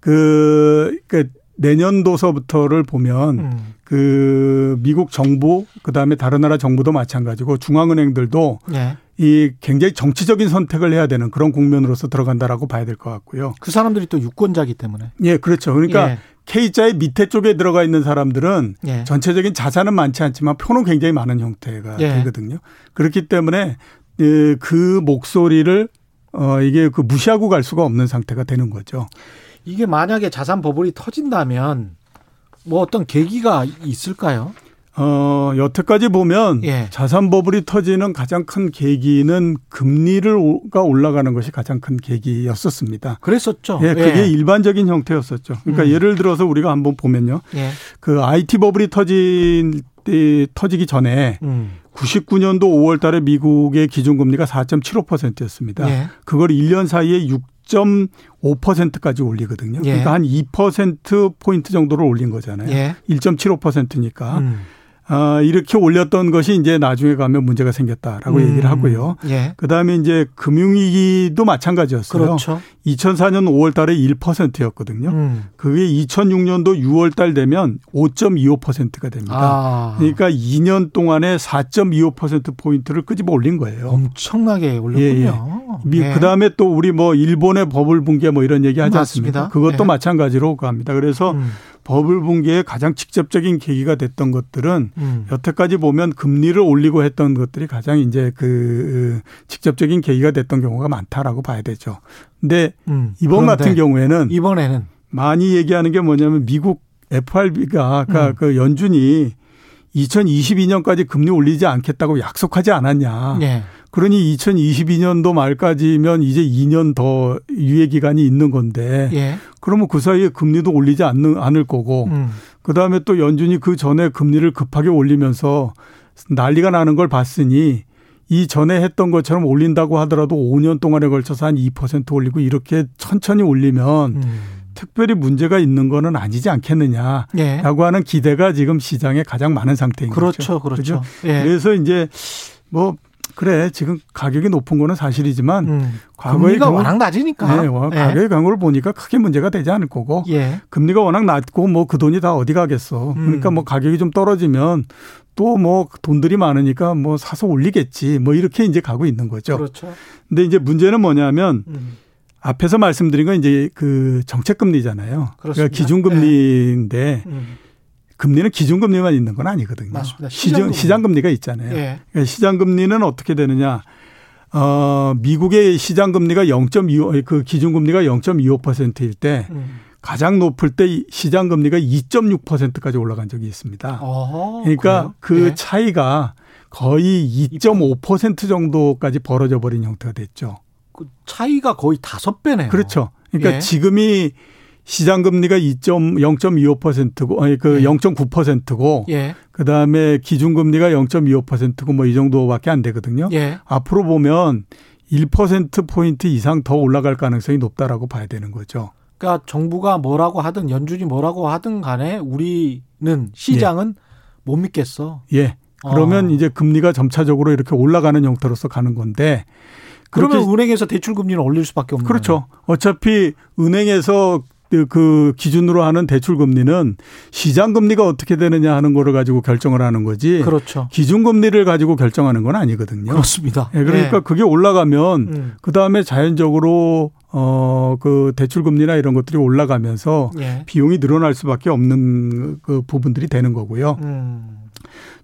그, 그 내년도서부터를 보면 음. 그 미국 정부 그다음에 다른 나라 정부도 마찬가지고 중앙은행들도 네. 이 굉장히 정치적인 선택을 해야 되는 그런 국면으로서 들어간다라고 봐야 될 것 같고요. 그 사람들이 또 유권자기 때문에. 예, 그렇죠. 그러니까 예. K자의 밑에 쪽에 들어가 있는 사람들은 예. 전체적인 자산은 많지 않지만 표는 굉장히 많은 형태가 예. 되거든요. 그렇기 때문에 그 목소리를 어 이게 그 무시하고 갈 수가 없는 상태가 되는 거죠. 이게 만약에 자산 버블이 터진다면 뭐 어떤 계기가 있을까요? 어, 여태까지 보면 예. 자산 버블이 터지는 가장 큰 계기는 금리를가 올라가는 것이 가장 큰 계기였었습니다. 그랬었죠. 예, 그게 예. 일반적인 형태였었죠. 그러니까 음. 예를 들어서 우리가 한번 보면요. 예. 그 IT 버블이 터진 때 터지기 전에 음. 99년도 5월 달에 미국의 기준금리가 4.75%였습니다. 예. 그걸 1년 사이에 6.5%까지 올리거든요. 예. 그러니까 한 2%포인트 정도를 올린 거잖아요. 예. 1.75%니까. 음. 어, 이렇게 올렸던 것이 이제 나중에 가면 문제가 생겼다라고 음. 얘기를 하고요. 예. 그 다음에 이제 금융위기도 마찬가지였어요. 그렇죠. 2004년 5월 달에 1%였거든요. 음. 그게 2006년도 6월 달 되면 5.25%가 됩니다. 아. 그러니까 2년 동안에 4.25%포인트를 끄집어 올린 거예요. 엄청나게 올렸군요. 예, 예. 그 다음에 또 우리 뭐 일본의 버블 붕괴 뭐 이런 얘기 하지 맞습니다. 않습니까? 그것도 예. 마찬가지로 갑니다. 그래서 음. 버블 붕괴의 가장 직접적인 계기가 됐던 것들은 음. 여태까지 보면 금리를 올리고 했던 것들이 가장 이제 그 직접적인 계기가 됐던 경우가 많다라고 봐야 되죠. 근데 음. 이번 같은 경우에는 이번에는 많이 얘기하는 게 뭐냐면 미국 FRB가 아까 음. 그 연준이 2022년까지 금리 올리지 않겠다고 약속하지 않았냐. 예. 그러니 2022년도 말까지면 이제 2년 더 유예 기간이 있는 건데 예. 그러면 그 사이에 금리도 올리지 않는 않을 거고 음. 그다음에 또 연준이 그 전에 금리를 급하게 올리면서 난리가 나는 걸 봤으니 이 전에 했던 것처럼 올린다고 하더라도 5년 동안에 걸쳐서 한 2% 올리고 이렇게 천천히 올리면 음. 특별히 문제가 있는 거는 아니지 않겠느냐라고 예. 하는 기대가 지금 시장에 가장 많은 상태인 그렇죠, 거죠. 그렇죠. 그렇죠. 예. 그래서 이제 뭐 그래 지금 가격이 높은 거는 사실이지만 음. 과거의 금리가 워낙 낮으니까 네, 예. 가격의 강호를 보니까 크게 문제가 되지 않을 거고 예. 금리가 워낙 낮고 뭐 그 돈이 다 어디 가겠어 음. 그러니까 뭐 가격이 좀 떨어지면 또 뭐 돈들이 많으니까 뭐 사서 올리겠지 뭐 이렇게 이제 가고 있는 거죠. 그렇죠. 근데 이제 문제는 뭐냐면 음. 앞에서 말씀드린 건 이제 그 정책금리잖아요. 그렇습니다. 그러니까 기준금리인데. 네. 음. 금리는 기준 금리만 있는 건 아니거든요. 맞습니다. 시장, 시장 금리가 있잖아요. 예. 그러니까 시장 금리는 어떻게 되느냐. 어, 미국의 시장 금리가 0.25, 그 기준 금리가 0.25%일 때 음. 가장 높을 때 시장 금리가 2.6%까지 올라간 적이 있습니다. 어허, 그러니까 그래요? 그 예. 차이가 거의 2.5% 정도까지 벌어져 버린 형태가 됐죠. 그 차이가 거의 다섯 배네요. 그렇죠. 그러니까 예. 지금이 시장 금리가 2.0.25%고 아니 그 예. 0.9%고 예. 그다음에 기준 금리가 0.25%고 뭐 이 정도밖에 안 되거든요. 예. 앞으로 보면 1% 포인트 이상 더 올라갈 가능성이 높다라고 봐야 되는 거죠. 그러니까 정부가 뭐라고 하든 연준이 뭐라고 하든 간에 우리는 시장은 예. 못 믿겠어. 예. 그러면 어. 이제 금리가 점차적으로 이렇게 올라가는 형태로서 가는 건데 그러면 은행에서 대출 금리는 올릴 수밖에 없는 그렇죠. 거예요. 어차피 은행에서 그, 그 기준으로 하는 대출 금리는 시장 금리가 어떻게 되느냐 하는 거를 가지고 결정을 하는 거지. 그렇죠. 기준 금리를 가지고 결정하는 건 아니거든요. 그렇습니다. 예, 그러니까 네. 그게 올라가면 음. 그 다음에 자연적으로 어그 대출 금리나 이런 것들이 올라가면서 예. 비용이 늘어날 수밖에 없는 그 부분들이 되는 거고요. 음.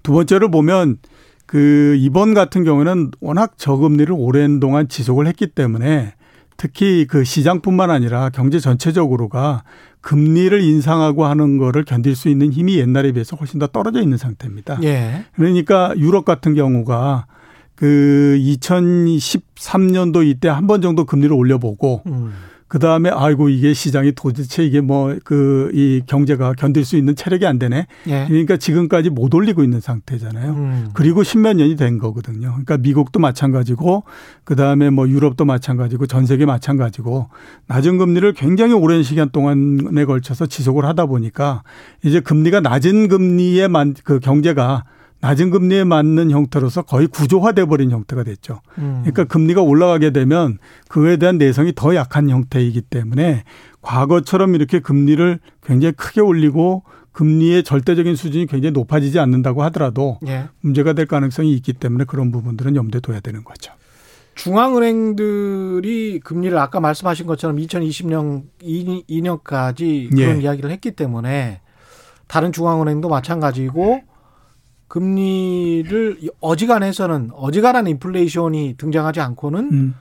두 번째로 보면 그 이번 같은 경우는 워낙 저금리를 오랜 동안 지속을 했기 때문에 특히 그 시장뿐만 아니라 경제 전체적으로가 금리를 인상하고 하는 거를 견딜 수 있는 힘이 옛날에 비해서 훨씬 더 떨어져 있는 상태입니다. 예. 그러니까 유럽 같은 경우가 그 2013년도 이때 한 번 정도 금리를 올려보고 음. 그 다음에 아이고 이게 시장이 도대체 이게 뭐 그 이 경제가 견딜 수 있는 체력이 안 되네. 예. 그러니까 지금까지 못 올리고 있는 상태잖아요. 음. 그리고 십몇 년이 된 거거든요. 그러니까 미국도 마찬가지고 그 다음에 뭐 유럽도 마찬가지고 전 세계 마찬가지고 낮은 금리를 굉장히 오랜 시간 동안에 걸쳐서 지속을 하다 보니까 이제 금리가 낮은 금리에만 그 경제가 낮은 금리에 맞는 형태로서 거의 구조화돼 버린 형태가 됐죠. 음. 그러니까 금리가 올라가게 되면 그에 대한 내성이 더 약한 형태이기 때문에 과거처럼 이렇게 금리를 굉장히 크게 올리고 금리의 절대적인 수준이 굉장히 높아지지 않는다고 하더라도 예. 문제가 될 가능성이 있기 때문에 그런 부분들은 염두에 둬야 되는 거죠. 중앙은행들이 금리를 아까 말씀하신 것처럼 2020년 2년까지 그런 예. 이야기를 했기 때문에 다른 중앙은행도 마찬가지고 금리를 어지간해서는 어지간한 인플레이션이 등장하지 않고는 음.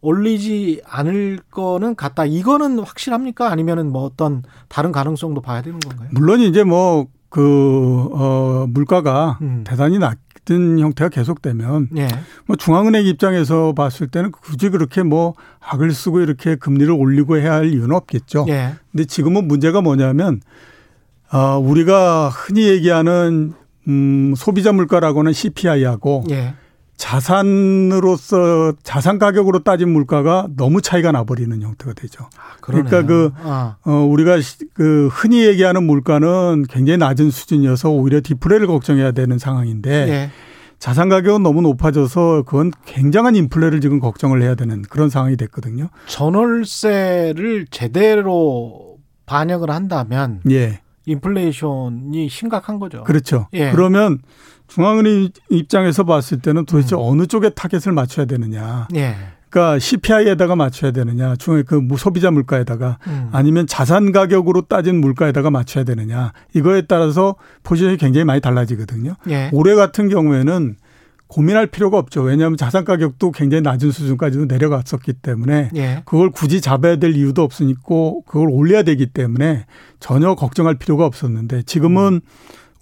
올리지 않을 거는 같다. 이거는 확실합니까? 아니면은 뭐 어떤 다른 가능성도 봐야 되는 건가요? 물론 이제 뭐 그, 어, 물가가 음. 대단히 낮은 형태가 계속되면 예. 뭐 중앙은행 입장에서 봤을 때는 굳이 그렇게 뭐 악을 쓰고 이렇게 금리를 올리고 해야 할 이유는 없겠죠. 예. 근데 지금은 문제가 뭐냐면 어, 우리가 흔히 얘기하는 음, 소비자 물가라고는 CPI하고 예. 자산으로서 자산 가격으로 따진 물가가 너무 차이가 나버리는 형태가 되죠. 아, 그러니까 그 아. 어, 우리가 그 흔히 얘기하는 물가는 굉장히 낮은 수준이어서 오히려 디플레를 걱정해야 되는 상황인데 예. 자산 가격은 너무 높아져서 그건 굉장한 인플레를 지금 걱정을 해야 되는 그런 상황이 됐거든요. 전월세를 제대로 반영을 한다면 예. 인플레이션이 심각한 거죠. 그렇죠. 예. 그러면 중앙은행 입장에서 봤을 때는 도대체 음. 어느 쪽에 타겟을 맞춰야 되느냐. 예. 그러니까 CPI에다가 맞춰야 되느냐, 중에 그 소비자 물가에다가 음. 아니면 자산 가격으로 따진 물가에다가 맞춰야 되느냐 이거에 따라서 포지션이 굉장히 많이 달라지거든요. 예. 올해 같은 경우에는 고민할 필요가 없죠. 왜냐하면 자산 가격도 굉장히 낮은 수준까지도 내려갔었기 때문에 예. 그걸 굳이 잡아야 될 이유도 없으니까 그걸 올려야 되기 때문에 전혀 걱정할 필요가 없었는데 지금은 음.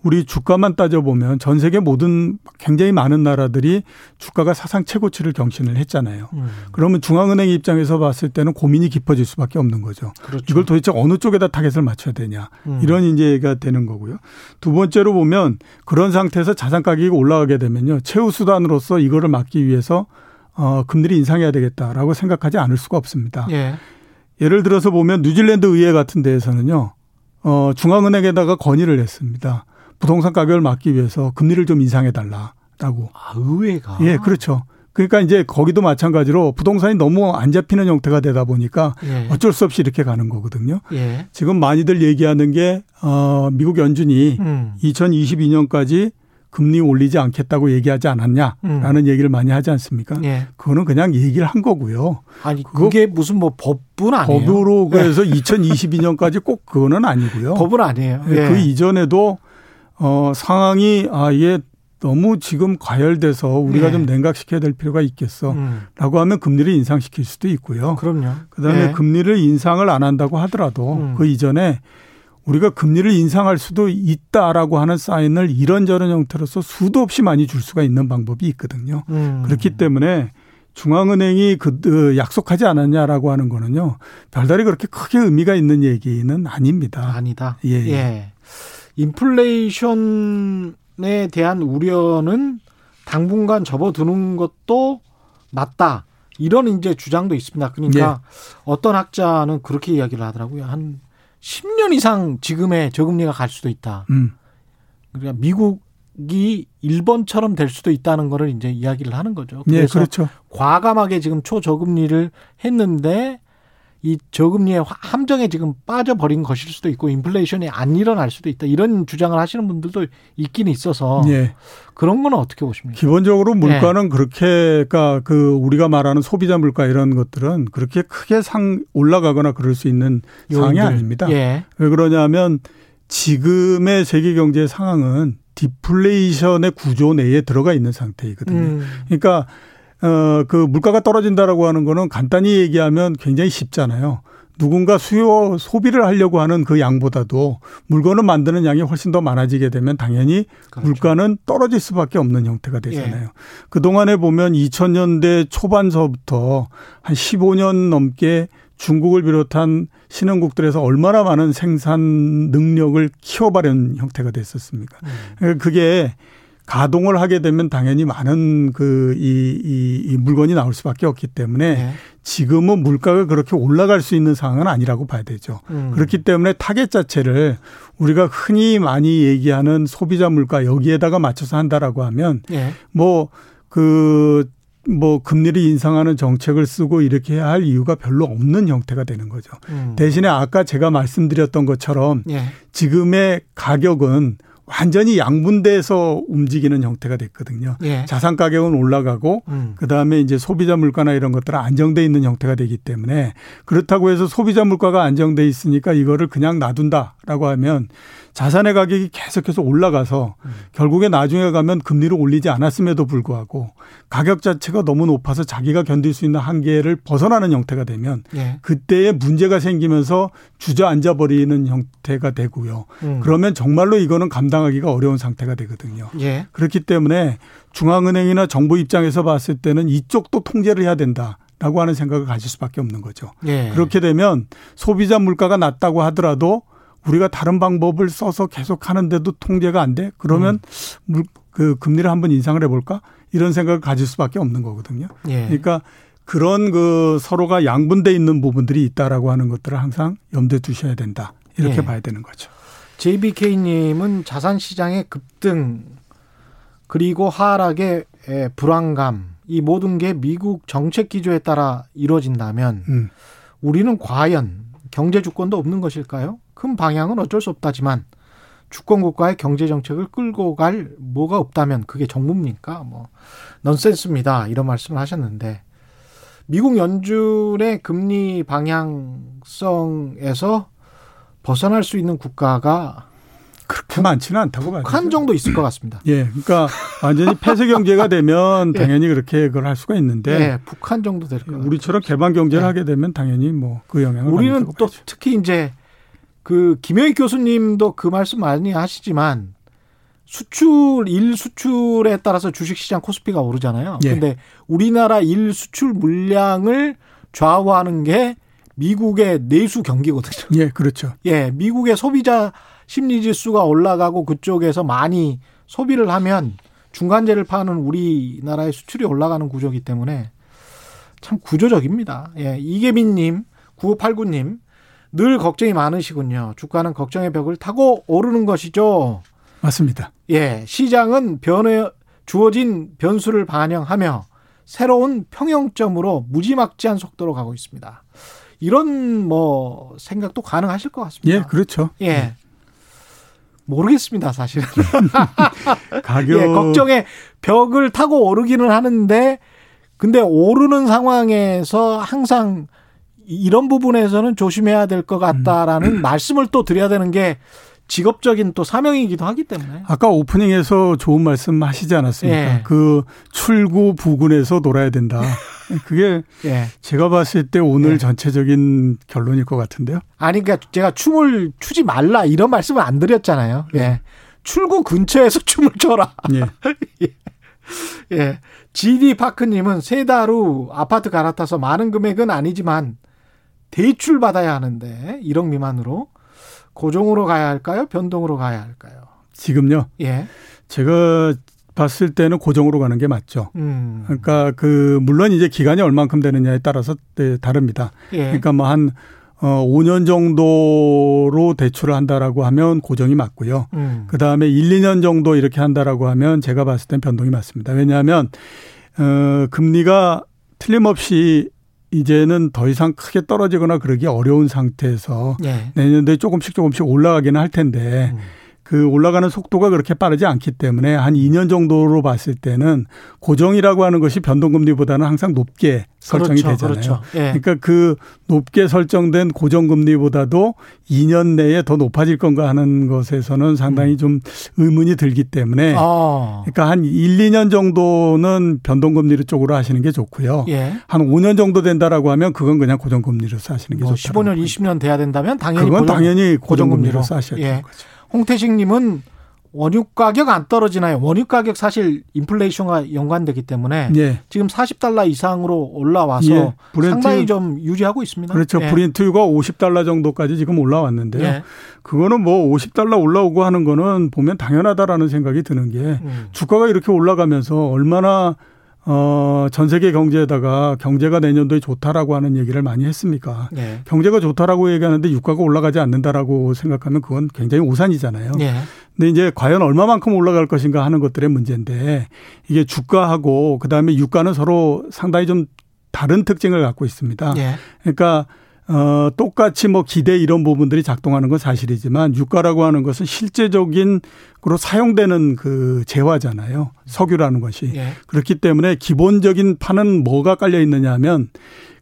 우리 주가만 따져보면 전 세계 모든 굉장히 많은 나라들이 주가가 사상 최고치를 경신을 했잖아요. 음. 그러면 중앙은행 입장에서 봤을 때는 고민이 깊어질 수밖에 없는 거죠. 그렇죠. 이걸 도대체 어느 쪽에다 타겟을 맞춰야 되냐. 음. 이런 이제가 되는 거고요. 두 번째로 보면 그런 상태에서 자산 가격이 올라가게 되면요. 최후 수단으로서 이거를 막기 위해서 어, 금리를 인상해야 되겠다라고 생각하지 않을 수가 없습니다. 예. 예를 들어서 보면 뉴질랜드 의회 같은 데에서는요. 어, 중앙은행에다가 건의를 했습니다. 부동산 가격을 막기 위해서 금리를 좀 인상해 달라라고. 아, 의회가. 예, 그렇죠. 그러니까 이제 거기도 마찬가지로 부동산이 너무 안 잡히는 형태가 되다 보니까 예. 어쩔 수 없이 이렇게 가는 거거든요. 예. 지금 많이들 얘기하는 게 어, 미국 연준이 음. 2022년까지 금리 올리지 않겠다고 얘기하지 않았냐라는 음. 얘기를 많이 하지 않습니까? 예. 그거는 그냥 얘기를 한 거고요. 아니 그게 무슨 뭐 법은 아니에요. 법으로 그래서 2022년까지 꼭 그거는 아니고요. 법은 아니에요. 예. 그 이전에도 어, 상황이 아, 이게 너무 지금 과열돼서 우리가 네. 좀 냉각시켜야 될 필요가 있겠어. 음. 라고 하면 금리를 인상시킬 수도 있고요. 그럼요. 그 다음에 네. 금리를 인상을 안 한다고 하더라도 음. 그 이전에 우리가 금리를 인상할 수도 있다라고 하는 사인을 이런저런 형태로서 수도 없이 많이 줄 수가 있는 방법이 있거든요. 음. 그렇기 때문에 중앙은행이 그, 그 약속하지 않았냐라고 하는 거는요. 별다리 그렇게 크게 의미가 있는 얘기는 아닙니다. 아니다. 예. 예. 예. 인플레이션에 대한 우려는 당분간 접어두는 것도 맞다. 이런 이제 주장도 있습니다. 그러니까 네. 어떤 학자는 그렇게 이야기를 하더라고요. 한 10년 이상 지금의 저금리가 갈 수도 있다. 음. 그러니까 미국이 일본처럼 될 수도 있다는 거를 이제 이야기를 하는 거죠. 네, 그래서 네, 그렇죠. 과감하게 지금 초저금리를 했는데 이 저금리의 함정에 지금 빠져버린 것일 수도 있고 인플레이션이 안 일어날 수도 있다 이런 주장을 하시는 분들도 있기는 있어서 예. 그런 거는 어떻게 보십니까? 기본적으로 물가는 예. 그렇게가 그 우리가 말하는 소비자 물가 이런 것들은 그렇게 크게 상 올라가거나 그럴 수 있는 상황이 아닙니다. 예. 왜 그러냐면 지금의 세계 경제 상황은 디플레이션의 구조 내에 들어가 있는 상태이거든요. 음. 그러니까 어, 그 물가가 떨어진다라고 하는 거는 간단히 얘기하면 굉장히 쉽잖아요. 누군가 수요 소비를 하려고 하는 그 양보다도 물건을 만드는 양이 훨씬 더 많아지게 되면 당연히 그렇죠. 물가는 떨어질 수밖에 없는 형태가 되잖아요. 예. 그 동안에 보면 2000년대 초반서부터 한 15년 넘게 중국을 비롯한 신흥국들에서 얼마나 많은 생산 능력을 키워버린 형태가 됐었습니까? 음. 그게 가동을 하게 되면 당연히 많은 그 이 이, 이 물건이 나올 수밖에 없기 때문에 네. 지금은 물가가 그렇게 올라갈 수 있는 상황은 아니라고 봐야 되죠. 음. 그렇기 때문에 타겟 자체를 우리가 흔히 많이 얘기하는 소비자 물가 여기에다가 맞춰서 한다라고 하면 네. 뭐그 뭐 금리를 인상하는 정책을 쓰고 이렇게 해야 할 이유가 별로 없는 형태가 되는 거죠. 음. 대신에 아까 제가 말씀드렸던 것처럼 예. 지금의 가격은 완전히 양분돼서 움직이는 형태가 됐거든요. 예. 자산 가격은 올라가고 음. 그다음에 이제 소비자 물가나 이런 것들은 안정돼 있는 형태가 되기 때문에 그렇다고 해서 소비자 물가가 안정돼 있으니까 이거를 그냥 놔둔다라고 하면 자산의 가격이 계속해서 올라가서 음. 결국에 나중에 가면 금리를 올리지 않았음에도 불구하고 가격 자체가 너무 높아서 자기가 견딜 수 있는 한계를 벗어나는 형태가 되면 예. 그때에 문제가 생기면서 주저앉아 버리는 형태가 되고요. 음. 그러면 정말로 이거는 감당하기가 어려운 상태가 되거든요. 예. 그렇기 때문에 중앙은행이나 정부 입장에서 봤을 때는 이쪽도 통제를 해야 된다. 라고 하는 생각을 가질 수밖에 없는 거죠. 예. 그렇게 되면 소비자 물가가 낮다고 하더라도 우리가 다른 방법을 써서 계속 하는데도 통제가 안 돼? 그러면 음. 물, 그 금리를 한번 인상을 해볼까? 이런 생각을 가질 수밖에 없는 거거든요. 예. 그러니까 그런 그 서로가 양분돼 있는 부분들이 있다라고 하는 것들을 항상 염두에 두셔야 된다. 이렇게 예. 봐야 되는 거죠. JBK님은 자산 시장의 급등 그리고 하락의 불안감 이 모든 게 미국 정책 기조에 따라 이루어진다면 음. 우리는 과연 경제 주권도 없는 것일까요? 큰 방향은 어쩔 수 없다지만 주권 국가의 경제 정책을 끌고 갈 뭐가 없다면 그게 정부입니까? 뭐 넌센스입니다. 이런 말씀을 하셨는데 미국 연준의 금리 방향성에서 벗어날 수 있는 국가가 그렇게 많지는 않다고 봐요. 북한 정도 있을 것 같습니다. 예. 그러니까 완전히 폐쇄 경제가 되면 예. 당연히 예. 그렇게 그걸 할 수가 있는데 예. 북한 정도 될 거예요. 우리처럼 개방 경제를 예. 하게 되면 당연히 뭐 그 영향을 우리는 또. 특히 이제 그 김영익 교수님도 그 말씀 많이 하시지만 수출 일 수출에 따라서 주식 시장 코스피가 오르잖아요. 예. 근데 우리나라 일 수출 물량을 좌우하는 게 미국의 내수 경기거든요. 예, 그렇죠. 예, 미국의 소비자 심리 지수가 올라가고 그쪽에서 많이 소비를 하면 중간재를 파는 우리나라의 수출이 올라가는 구조기 때문에 참 구조적입니다. 예, 이계민님, 9589 님, 늘 걱정이 많으시군요. 주가는 걱정의 벽을 타고 오르는 것이죠. 맞습니다. 예, 시장은 변해 주어진 변수를 반영하며 새로운 평형점으로 무지막지한 속도로 가고 있습니다. 이런 뭐 생각도 가능하실 것 같습니다. 예, 그렇죠. 예. 네. 모르겠습니다, 사실은. 가격 예, 걱정의 벽을 타고 오르기는 하는데 근데 오르는 상황에서 항상 이런 부분에서는 조심해야 될 것 같다라는 음. 말씀을 또 드려야 되는 게 직업적인 또 사명이기도 하기 때문에. 아까 오프닝에서 좋은 말씀 하시지 않았습니까? 예. 그 출구 부근에서 놀아야 된다. 그게 예. 제가 봤을 때 오늘 예. 전체적인 결론일 것 같은데요. 아니, 그러니까 제가 춤을 추지 말라 이런 말씀을 안 드렸잖아요. 예. 예. 출구 근처에서 춤을 춰라. 예. 예. 예. GD 파크님은 세 달 후 아파트 갈아타서 많은 금액은 아니지만 대출 받아야 하는데 1억 미만으로 고정으로 가야 할까요? 변동으로 가야 할까요? 지금요? 예. 제가 봤을 때는 고정으로 가는 게 맞죠. 음. 그러니까 그 물론 이제 기간이 얼만큼 되느냐에 따라서 네, 다릅니다. 예. 그러니까 뭐 한 어, 5년 정도로 대출을 한다라고 하면 고정이 맞고요. 음. 그 다음에 1, 2년 정도 이렇게 한다라고 하면 제가 봤을 땐 변동이 맞습니다. 왜냐하면, 어, 금리가 틀림없이 이제는 더 이상 크게 떨어지거나 그러기 어려운 상태에서 예. 내년도에 조금씩 조금씩 올라가기는 할 텐데 음. 그 올라가는 속도가 그렇게 빠르지 않기 때문에 한 2년 정도로 봤을 때는 고정이라고 하는 것이 변동금리보다는 항상 높게 설정이 그렇죠, 되잖아요. 그렇죠. 예. 그러니까 그 높게 설정된 고정금리보다도 2년 내에 더 높아질 건가 하는 것에서는 상당히 음. 좀 의문이 들기 때문에 아. 그러니까 한 1, 2년 정도는 변동금리 쪽으로 하시는 게 좋고요. 예. 한 5년 정도 된다라고 하면 그건 그냥 고정금리로 하시는 게 뭐 좋다. 15년, 20년 돼야 된다면 당연히 그건 고정, 당연히 고정금리로 싸셔야 예. 되는 거죠. 홍태식님은 원유 가격 안 떨어지나요? 원유 가격 사실 인플레이션과 연관되기 때문에 예. 지금 40달러 이상으로 올라와서 예. 브렌트, 상당히 좀 유지하고 있습니다. 그렇죠. 예. 브렌트유가 50달러 정도까지 지금 올라왔는데요. 예. 그거는 뭐 50달러 올라오고 하는 거는 보면 당연하다라는 생각이 드는 게 음. 주가가 이렇게 올라가면서 얼마나 어, 전 세계 경제에다가 경제가 내년도에 좋다라고 하는 얘기를 많이 했습니까? 네. 경제가 좋다라고 얘기하는데 유가가 올라가지 않는다라고 생각하면 그건 굉장히 오산이잖아요. 네. 근데 이제 과연 얼마만큼 올라갈 것인가 하는 것들의 문제인데 이게 주가하고 그다음에 유가는 서로 상당히 좀 다른 특징을 갖고 있습니다. 네. 그러니까 어, 똑같이 뭐 기대 이런 부분들이 작동하는 건 사실이지만 유가라고 하는 것은 실제적인 그로 사용되는 그 재화잖아요. 석유라는 것이. 예. 그렇기 때문에 기본적인 판은 뭐가 깔려 있느냐 하면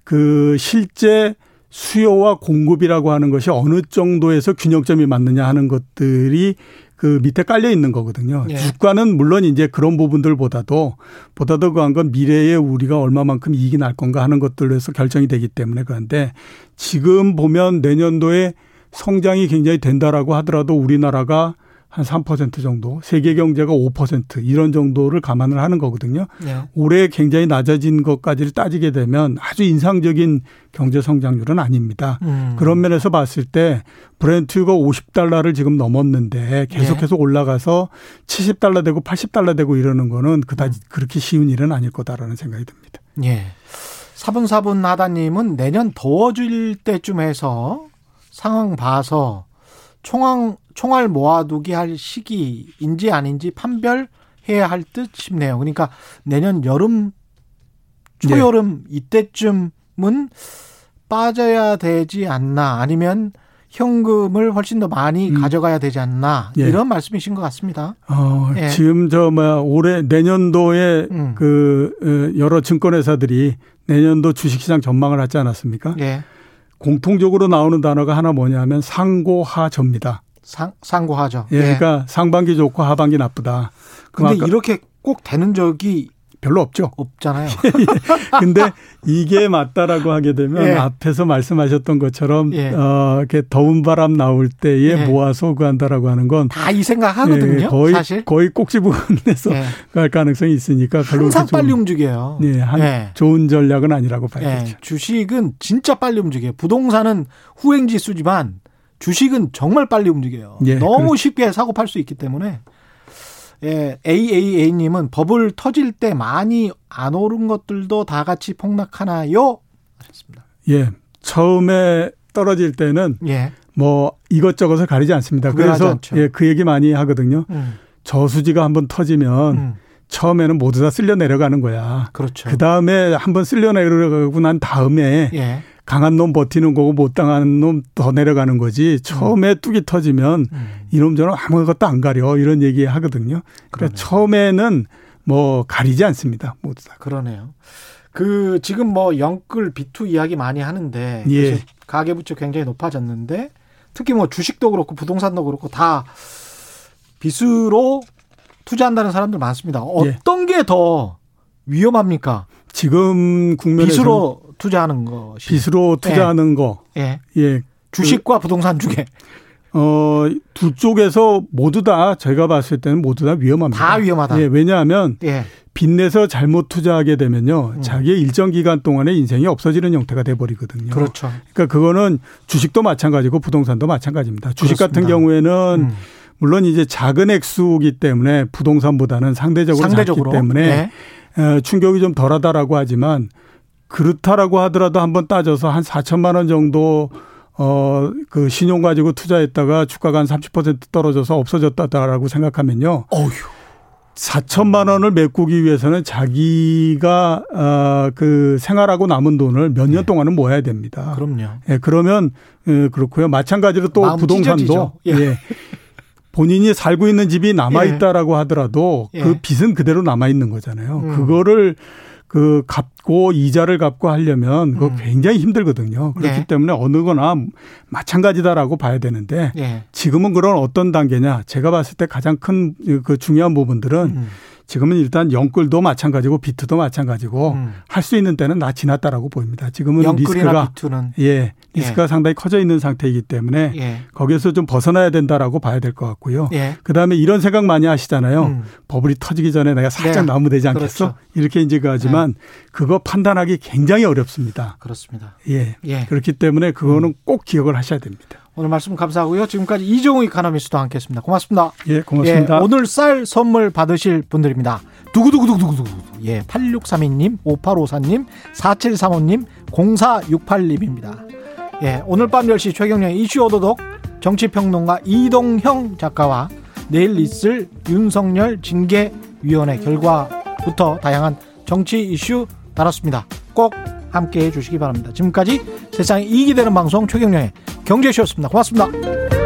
그 실제 수요와 공급이라고 하는 것이 어느 정도에서 균형점이 맞느냐 하는 것들이 그 밑에 깔려 있는 거거든요. 예. 주가는 물론 이제 그런 부분들보다도 보다 더 그한 건 미래에 우리가 얼마만큼 이익이 날 건가 하는 것들에서 결정이 되기 때문에 그런데 지금 보면 내년도에 성장이 굉장히 된다라고 하더라도 우리나라가 한 3% 정도, 세계 경제가 5% 이런 정도를 감안을 하는 거거든요. 네. 올해 굉장히 낮아진 것까지를 따지게 되면 아주 인상적인 경제 성장률은 아닙니다. 음. 그런 면에서 봤을 때 브렌트가 50달러를 지금 넘었는데 계속해서 네. 올라가서 70달러 되고 80달러 되고 이러는 거는 그다지 음. 그렇게 쉬운 일은 아닐 거다라는 생각이 듭니다. 예. 사분사분 하다님은 내년 더워질 때쯤 해서 상황 봐서 총알 총알 모아두기 할 시기인지 아닌지 판별해야 할 듯 싶네요. 그러니까 내년 여름 초여름 네. 이때쯤은 빠져야 되지 않나 아니면 현금을 훨씬 더 많이 음. 가져가야 되지 않나 예. 이런 말씀이신 것 같습니다. 어, 예. 지금 저 뭐야 올해 내년도에 음. 그 어, 여러 증권회사들이 내년도 주식시장 전망을 하지 않았습니까? 예. 공통적으로 나오는 단어가 하나 뭐냐면 상고하저입니다. 상, 상고하죠. 예, 예. 그러니까 상반기 좋고 하반기 나쁘다. 근데 이렇게 꼭 되는 적이 별로 없죠. 없잖아요. 예. 근데 이게 맞다라고 하게 되면 예. 앞에서 말씀하셨던 것처럼 예. 어 이렇게 더운 바람 나올 때에 예. 모아서 구한다라고 하는 건 다 이 생각 하거든요. 예, 거의 사실 거의 꼭지부분에서 예. 갈 가능성이 있으니까 별로 항상 빨리 좋은, 움직여요. 예, 한 좋은 전략은 아니라고 봐야죠. 주식은 진짜 빨리 움직여요. 부동산은 후행 지수지만 주식은 정말 빨리 움직여요. 너무 그렇죠. 쉽게 사고 팔 수 있기 때문에 예, AAA님은 버블 터질 때 많이 안 오른 것들도 다 같이 폭락하나요? 하습니다 예. 처음에 떨어질 때는 예. 뭐 이것저것을 가리지 않습니다. 그래서 예, 그 얘기 많이 하거든요. 음. 저수지가 한번 터지면 음. 처음에는 모두 다 쓸려 내려가는 거야. 그렇죠. 그 다음에 한번 쓸려 내려가고 난 다음에 예. 강한 놈 버티는 거고 못 당한 놈더 내려가는 거지. 처음에 음. 뚝이 터지면 음. 이놈 저놈 아무것도 안 가려 이런 얘기 하거든요. 그러니까 처음에는 뭐 가리지 않습니다. 모두 다. 그러네요. 그 지금 뭐 영끌 비투 이야기 많이 하는데 예. 가계 부채 굉장히 높아졌는데 특히 뭐 주식도 그렇고 부동산도 그렇고 다 빚으로 투자한다는 사람들 많습니다. 예. 어떤 예. 게더 위험합니까? 지금 국면에서 빚으로 투자하는 것이 빚으로 투자하는 예. 거. 예. 예. 주식과 그, 부동산 중에 어, 두 쪽에서 모두 다 제가 봤을 때는 모두 다 위험합니다. 다 위험하다. 예, 왜냐하면 예. 빚내서 잘못 투자하게 되면요. 음. 자기의 일정 기간 동안에 인생이 없어지는 형태가 돼 버리거든요. 그렇죠. 그러니까 그거는 주식도 마찬가지고 부동산도 마찬가지입니다. 주식 그렇습니다. 같은 경우에는 음. 물론 이제 작은 액수이기 때문에 부동산보다는 상대적으로, 상대적으로 작기 때문에 네. 충격이 좀 덜하다라고 하지만 그렇다라고 하더라도 한번 따져서 한 4천만 원 정도 어, 그 신용 가지고 투자했다가 주가가 한 30% 떨어져서 없어졌다라고 생각하면요. 어휴. 4천만 원을 메꾸기 위해서는 자기가 어, 그 생활하고 남은 돈을 몇년 네. 동안은 모아야 됩니다. 그럼요. 예, 그러면 예, 그렇고요. 마찬가지로 또 부동산도 예. 예. 본인이 살고 있는 집이 남아 있다라고 예. 하더라도 그 예. 빚은 그대로 남아 있는 거잖아요. 음. 그거를 그 갚고 이자를 갚고 하려면 그거 음. 굉장히 힘들거든요. 그렇기 네. 때문에 어느 거나 마찬가지다라고 봐야 되는데 네. 지금은 그런 어떤 단계냐 제가 봤을 때 가장 큰 그 중요한 부분들은 음. 지금은 일단 영끌도 마찬가지고 비트도 마찬가지고 음. 할수 있는 때는 다 지났다라고 보입니다. 지금은 리스크가 비트는. 예 리스크가 예. 상당히 커져 있는 상태이기 때문에 예. 거기에서 좀 벗어나야 된다라고 봐야 될 것 같고요. 예. 그 다음에 이런 생각 많이 하시잖아요. 음. 버블이 터지기 전에 내가 살짝 네. 나오면 되지 않겠어? 그렇죠. 이렇게 이제 가지만 네. 그거 판단하기 굉장히 어렵습니다. 그렇습니다. 예. 예. 그렇기 때문에 그거는 음. 꼭 기억을 하셔야 됩니다. 오늘 말씀 감사하고요. 지금까지 이종우 이카노미스트와 함께했습니다. 고맙습니다. 예, 고맙습니다. 예, 오늘 쌀 선물 받으실 분들입니다. 두구두구두구두구. 예, 8632님, 5854님, 4735님, 0468님입니다. 예, 오늘 밤 10시 최경련 이슈 오도독 정치평론가 이동형 작가와 내일 있을 윤석열 징계위원회 결과부터 다양한 정치 이슈 다뤘습니다. 꼭 함께 해 주시기 바랍니다. 지금까지 세상에 이익이 되는 방송 최경령의 경제쇼였습니다. 고맙습니다.